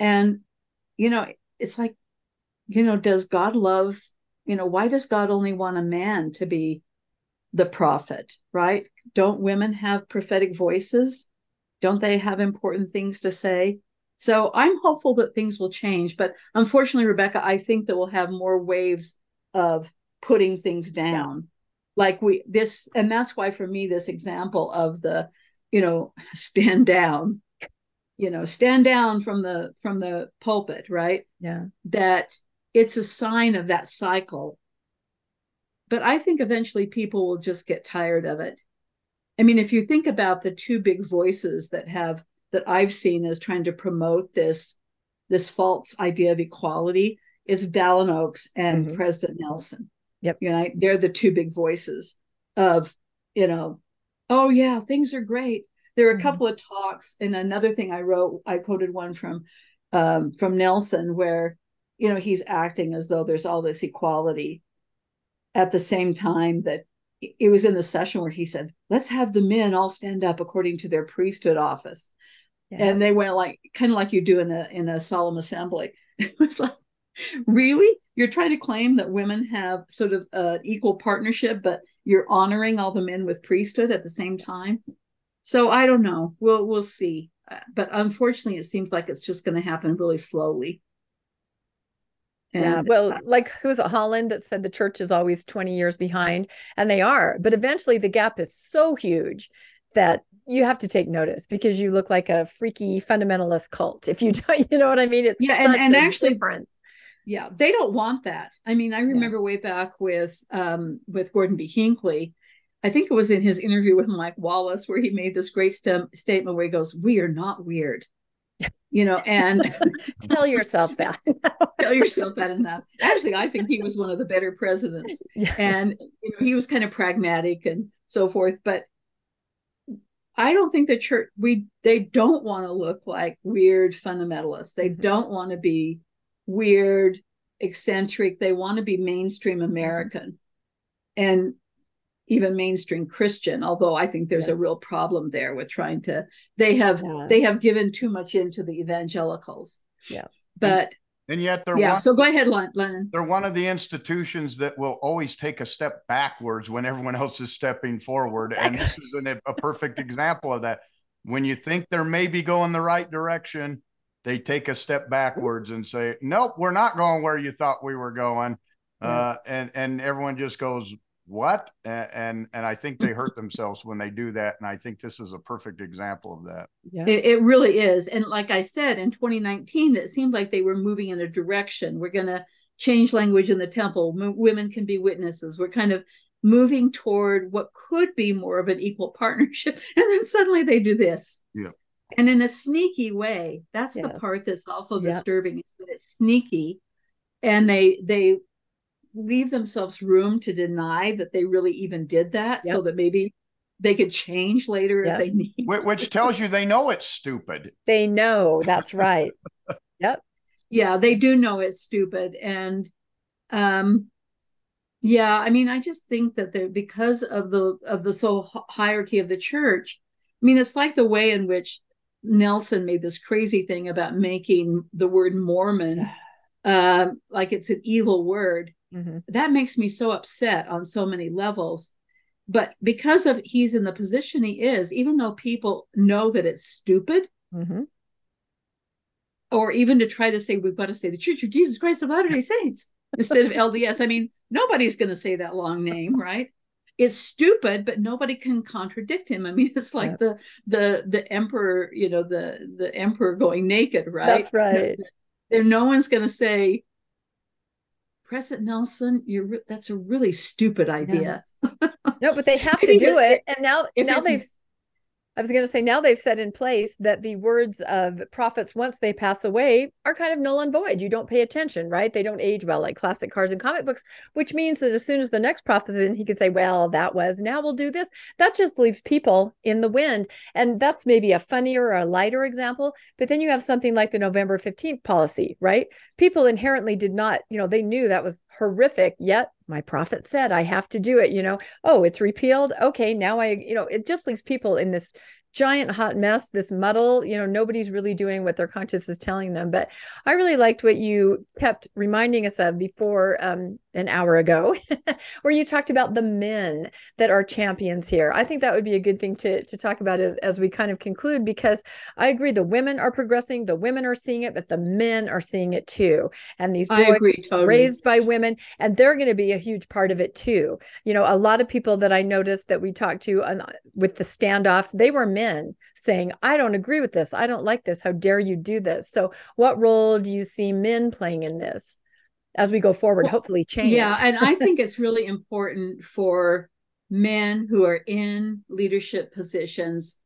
and you know, it's like, you know, does God love, you know, why does God only want a man to be the prophet, right? Don't women have prophetic voices? Don't they have important things to say? So I'm hopeful that things will change. But unfortunately, Rebecca, I think that we'll have more waves of putting things down. Yeah. Like we this, and that's why for me, this example of the, you know, stand down, you know, stand down from the from the pulpit, right? Yeah. That it's a sign of that cycle. But I think eventually people will just get tired of it I mean, if you think about the two big voices that have that I've seen as trying to promote this this false idea of equality is Dallin Oaks and mm-hmm. President Nelson. Yep. You know, they're the two big voices of, you know, oh yeah, things are great. There are a mm-hmm. couple of talks, and another thing I wrote, I quoted one from um, from Nelson where, you know, he's acting as though there's all this equality at the same time that it was in the session where he said, let's have the men all stand up according to their priesthood office. Yeah. And they went like kind of like you do in a in a solemn assembly. It was like, really? You're trying to claim that women have sort of an equal partnership, but you're honoring all the men with priesthood at the same time. So I don't know. We'll we'll see. Uh, but unfortunately, it seems like it's just going to happen really slowly. And yeah. Well, like who's it, Holland that said the church is always 20 years behind, and they are. But eventually the gap is so huge that you have to take notice because you look like a freaky fundamentalist cult. If you don't, you know what I mean? It's yeah, and, and actually difference. Yeah, they don't want that. I mean, I remember yeah. way back with um with Gordon B. Hinckley. I think it was in his interview with Mike Wallace where he made this great st- statement where he goes, "We are not weird." You know, and tell yourself that. tell yourself that enough. Actually, I think he was one of the better presidents, yeah. and you know, he was kind of pragmatic and so forth. But I don't think the church we they don't want to look like weird fundamentalists. They mm-hmm. don't want to be weird, eccentric. They want to be mainstream American, and even mainstream Christian, although I think there's Yeah. a real problem there with trying to they have Yeah. they have given too much into the evangelicals. Yeah. But And yet they're yeah, one, so go ahead, Len- Lennon. they're one of the institutions that will always take a step backwards when everyone else is stepping forward. And this is an, a perfect example of that. When you think they're maybe going the right direction, they take a step backwards and say, "Nope, we're not going where you thought we were going." Uh, and and everyone just goes, "What?" And, and and I think they hurt themselves when they do that. And I think this is a perfect example of that. Yeah. It, it really is. And like I said, in 2019, it seemed like they were moving in a direction. We're going to change language in the temple. M- women can be witnesses. We're kind of moving toward what could be more of an equal partnership. And then suddenly they do this. Yeah. And in a sneaky way, that's the part that's also Yeah. disturbing is that it's sneaky and they they leave themselves room to deny that they really even did that so that maybe they could change later Yep. if they need Wh- Which tells you they know it's stupid. They know that's right. Yep. Yeah they do know it's stupid and um yeah i mean i just think that they're because of the of the soul hierarchy of the church i mean it's like the way in which nelson made this crazy thing about making the word mormon um like it's an evil word Mhm. that makes me so upset on so many levels but because of he's in the position he is even though people know that it's stupid Mhm. or even to try to say we've got to say the Church of Jesus Christ of Latter-day Saints instead of LDS. I mean, nobody's going to say that long name, right? It's stupid, but nobody can contradict him. I mean, it's like Yeah. the the the emperor, you know, the the emperor going naked, right? That's right. There, no one's going to say, President Nelson, you're re- that's a really stupid idea. No, but they have to do it. And now, if now they've. I was going to say now they've set in place that the words of prophets once they pass away are kind of null and void. You don't pay attention, right? They don't age well like classic cars and comic books, which means that as soon as the next prophet is in, he could say, "Well, that was now we'll do this." That just leaves people in the wind, and that's maybe a funnier or a lighter example. But then you have something like the November fifteenth policy, right? People inherently did not, you know, they knew that was horrific. Yet my prophet said I have to do it. You know, oh, it's repealed. Okay, now I, you know, it just leaves people in this giant hot mess, this muddle. You know, nobody's really doing what their conscience is telling them. But I really liked what you kept reminding us of before um, an hour ago, where you talked about the men that are champions here. I think that would be a good thing to to talk about as, as we kind of conclude, because I agree the women are progressing, the women are seeing it, but the men are seeing it too. And these boys agree totally. raised by women and they're going to be a huge part of it too you know a lot of people that i noticed that we talked to on, uh, with the standoff they were men saying i don't agree with this i don't like this how dare you do this so what role do you see men playing in this as we go forward Well, hopefully change Yeah, and I think it's really important for men who are in leadership positions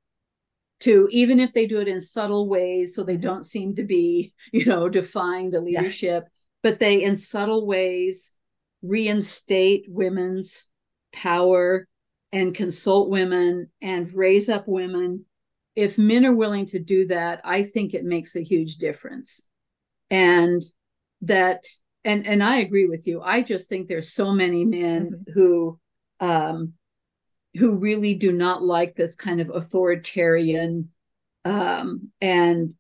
to even if they do it in subtle ways so they don't seem to be, you know, defying the Yeah. leadership, but they in subtle ways reinstate women's power and consult women and raise up women. If men are willing to do that, I think it makes a huge difference. And that and and I agree with you. I just think there's so many men who um who really do not like this kind of authoritarian um and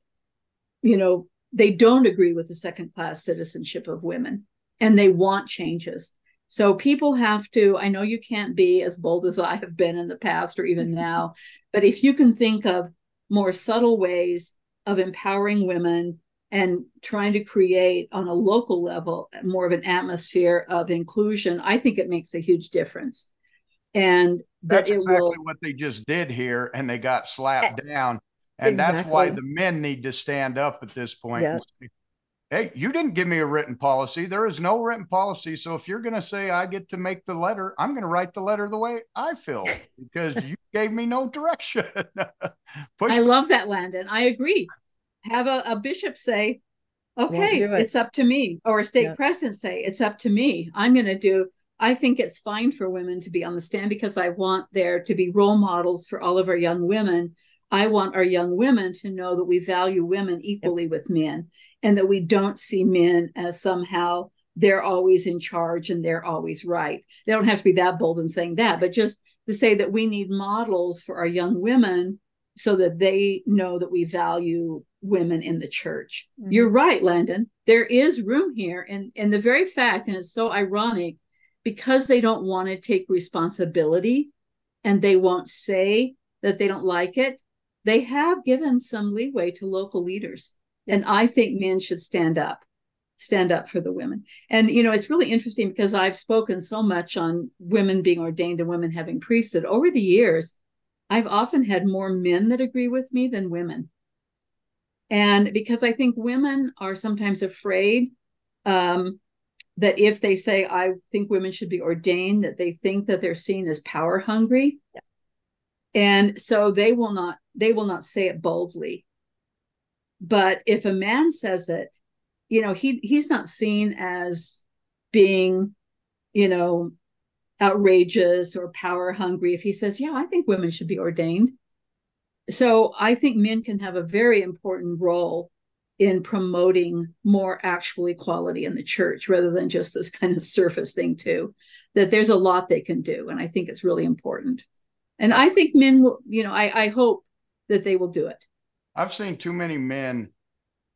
you know they don't agree with the second class citizenship of women and they want changes. So people have to I know you can't be as bold as I have been in the past or even now, but if you can think of more subtle ways of empowering women and trying to create on a local level more of an atmosphere of inclusion, I think it makes a huge difference. And that That's exactly will what they just did here, and they got slapped eh, down. And that's why the men need to stand up at this point. Yeah. and say, Hey, you didn't give me a written policy. There is no written policy. So if you're going to say I get to make the letter, I'm going to write the letter the way I feel because you gave me no direction. I love that, Landon. I agree. Have a, a bishop say, okay, it. it's up to me, or a stake Yeah. president say, it's up to me. I'm going to do. I think it's fine for women to be on the stand because I want there to be role models for all of our young women. I want our young women to know that we value women equally with men and that we don't see men as somehow they're always in charge and they're always right. They don't have to be that bold in saying that, but just to say that we need models for our young women so that they know that we value women in the church. Mm-hmm. You're right, Landon. There is room here. And, and the very fact, and it's so ironic, because they don't want to take responsibility and they won't say that they don't like it, they have given some leeway to local leaders. And I think men should stand up, stand up for the women. And, you know, it's really interesting because I've spoken so much on women being ordained and women having priesthood over the years. I've often had more men that agree with me than women. And because I think women are sometimes afraid um, that if they say, I think women should be ordained, that they think that they're seen as power hungry. Yeah. And so they will not they will not say it boldly. But if a man says it, you know, he he's not seen as being, you know, outrageous or power hungry if he says, "Yeah, I think women should be ordained." So I think men can have a very important role in promoting more actual equality in the church rather than just this kind of surface thing too that there's a lot they can do and i think it's really important and i think men will you know i, I hope that they will do it. I've seen too many men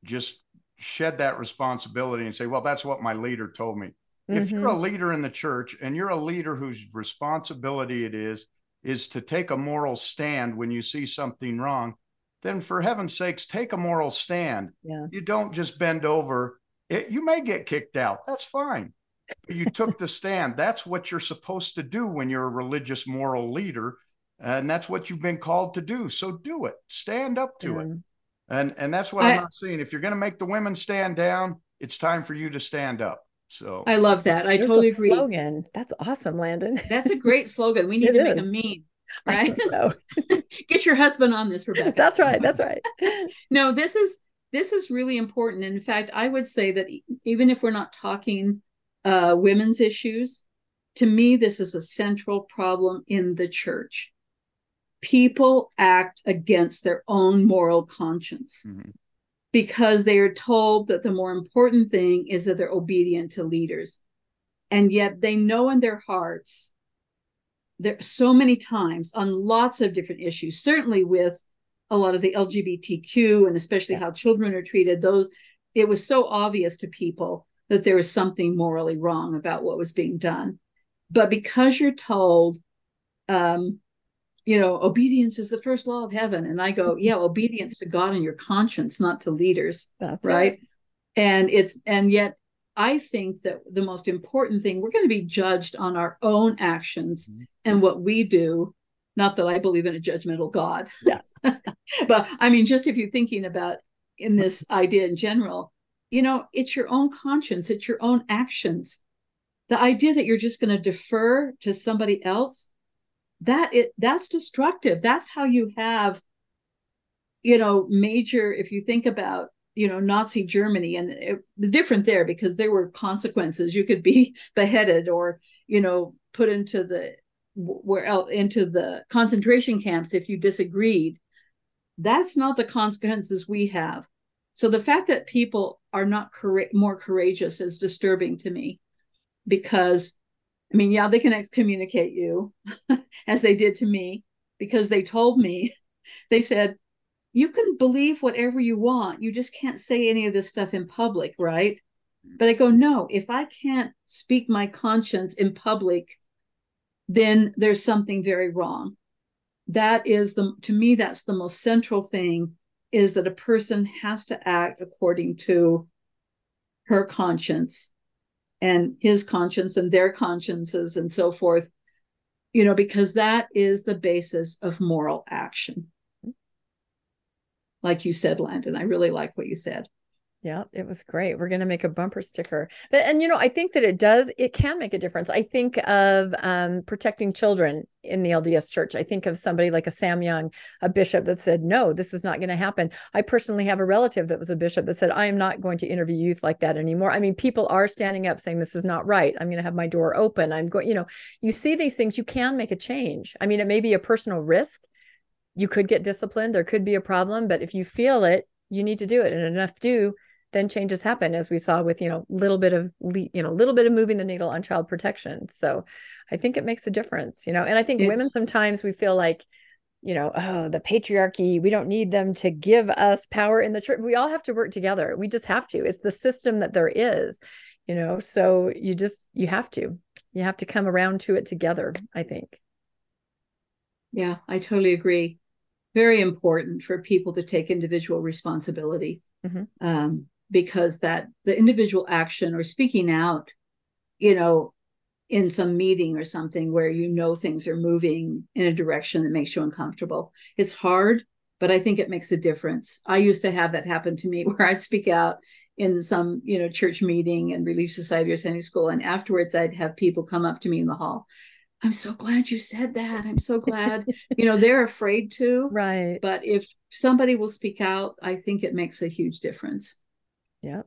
just shed that responsibility and say, well, that's what my leader told me. Mm-hmm. If you're a mm-hmm. leader in the church and you're a leader whose responsibility it is, is to take a moral stand when you see something wrong, then for heaven's sakes, take a moral stand. Yeah. You don't just bend over. It, you may get kicked out. That's fine. But you took the stand. That's what you're supposed to do when you're a religious moral leader and that's what you've been called to do so do it stand up to mm. it and and that's what I, am not seeing if you're going to make the women stand down it's time for you to stand up so i love that. I totally agree. slogan. That's awesome landon. That's a great slogan. We need it to is. make a meme right? so. get your husband on this rebecca. That's right that's right. No this is this is really important. In fact i would say that even if we're not talking uh, women's issues to me this is a central problem in the church. People act against their own moral conscience. Mm-hmm. Because they are told that the more important thing is that they're obedient to leaders. And yet they know in their hearts, there so many times on lots of different issues, certainly with a lot of the LGBTQ and especially yeah. how children are treated, those it was so obvious to people that there was something morally wrong about what was being done. But because you're told, um, you know, obedience is the first law of heaven. And I go, yeah, obedience to God and your conscience, not to leaders. That's right. right. And it's, and yet I think that the most important thing, we're going to be judged on our own actions mm-hmm. and what we do. Not that I believe in a judgmental God. Yeah. but I mean, just if you're thinking about in this idea in general, you know, it's your own conscience, it's your own actions. The idea that you're just going to defer to somebody else that it that's destructive. That's how you have you know major if you think about you know nazi germany and it was different there because there were consequences. You could be beheaded or you know put into the where into the concentration camps if you disagreed. That's not the consequences we have. So the fact that people are not cor- more courageous is disturbing to me because I mean, yeah, they can excommunicate you as they did to me because they told me, they said, you can believe whatever you want. You just can't say any of this stuff in public, right? But I go, no, if I can't speak my conscience in public, then there's something very wrong. That is the, to me, that's the most central thing is that a person has to act according to her conscience and his conscience and their consciences and so forth you know because that is the basis of moral action. Like you said landon i really like what you said yeah, it was great. We're going to make a bumper sticker. But and you know, I think that it does it can make a difference. I think of um, protecting children in the LDS church. I think of somebody like a Sam Young, a bishop that said, "No, this is not going to happen." I personally have a relative that was a bishop that said, "I am not going to interview youth like that anymore." I mean, people are standing up saying this is not right. I'm going to have my door open. I'm going, you know, you see these things, you can make a change. I mean, it may be a personal risk. You could get disciplined, there could be a problem, but if you feel it, you need to do it and enough do then changes happen as we saw with you know little bit of you know little bit of moving the needle on child protection. So i think it makes a difference you know and i think women sometimes we feel like you know oh the patriarchy we don't need them to give us power in the church. We all have to work together. We just have to. It's the system that there is you know? So you just you have to. You have to come around to it together i think. Yeah i totally agree. Very important for people to take individual responsibility. Mm-hmm. um, because that the individual action or speaking out you know in some meeting or something where you know things are moving in a direction that makes you uncomfortable. It's hard but i think it makes a difference. I used to have that happen to me where i'd speak out in some you know church meeting and relief society or sunday school and afterwards i'd have people come up to me in the hall. I'm so glad you said that. I'm so glad. You know they're afraid to right. but if somebody will speak out i think it makes a huge difference yeah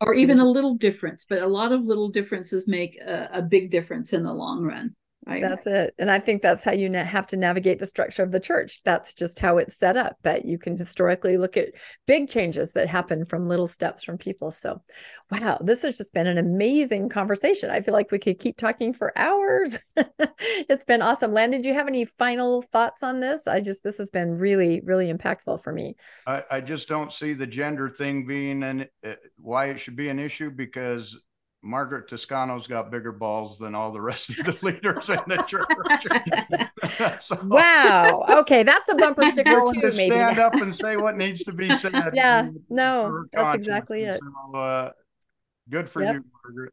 or even a little difference but a lot of little differences make a, a big difference in the long run right that's it and i think that's how you have to navigate the structure of the church. That's just how it's set up but you can historically look at big changes that happen from little steps from people so wow this has just been an amazing conversation. I feel like we could keep talking for hours. It's been awesome. Landon do you have any final thoughts on this? I just this has been really really impactful for me. I, I just don't see the gender thing being an uh, why it should be an issue because Margaret Toscano's got bigger balls than all the rest of the leaders in the church. so, wow. Okay, that's a bumper sticker too. To maybe stand up and say what needs to be said. yeah. No, that's exactly it. So, uh, good for yep. you, Margaret.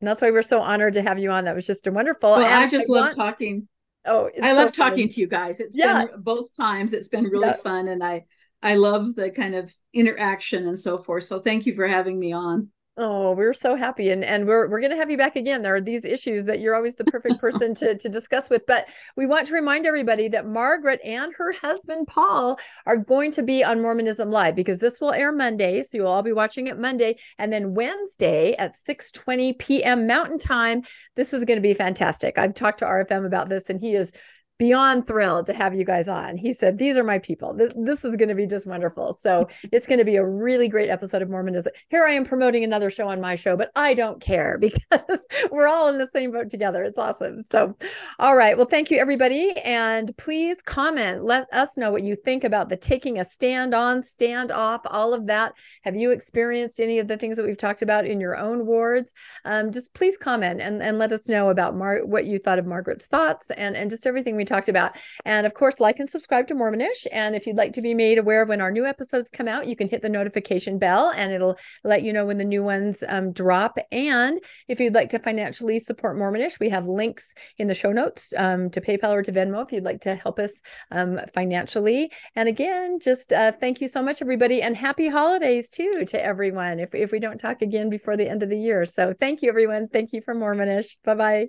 And that's why we're so honored to have you on. That was just a wonderful. Well, I just I love want... talking. Oh, I so love funny. talking to you guys. It's yeah. been both times. It's been really yeah. fun, and I I love the kind of interaction and so forth. So thank you for having me on. Oh, we're so happy. And and we're we're gonna have you back again. There are these issues that you're always the perfect person to, to discuss with. But we want to remind everybody that Margaret and her husband Paul are going to be on Mormonism Live because this will air Monday. So you'll all be watching it Monday. And then Wednesday at 6 20 p.m. Mountain Time. This is going to be fantastic. I've talked to RFM about this, and he is beyond thrilled to have you guys on. He said, These are my people. This, this is going to be just wonderful. So it's going to be a really great episode of Mormonism. Here I am promoting another show on my show, but I don't care because we're all in the same boat together. It's awesome. So, all right. Well, thank you, everybody. And please comment. Let us know what you think about the taking a stand on, stand off, all of that. Have you experienced any of the things that we've talked about in your own wards? Um, just please comment and, and let us know about Mar- what you thought of Margaret's thoughts and, and just everything we talked about. And of course, like and subscribe to Mormonish. And if you'd like to be made aware of when our new episodes come out, you can hit the notification bell and it'll let you know when the new ones um, drop. And if you'd like to financially support Mormonish, we have links in the show notes um, to PayPal or to Venmo if you'd like to help us um, financially. And again, just uh, thank you so much, everybody, and happy holidays too to everyone. If if we don't talk again before the end of the year, so thank you, everyone. Thank you for Mormonish. Bye bye.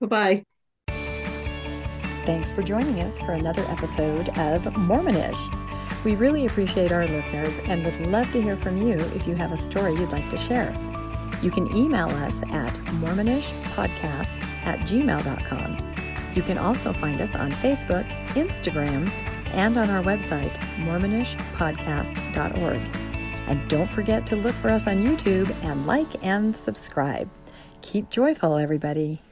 Bye bye. Thanks for joining us for another episode of Mormonish. We really appreciate our listeners and would love to hear from you if you have a story you'd like to share. You can email us at mormonishpodcast at gmail.com. You can also find us on Facebook, Instagram, and on our website, mormonishpodcast.org. And don't forget to look for us on YouTube and like and subscribe. Keep joyful, everybody.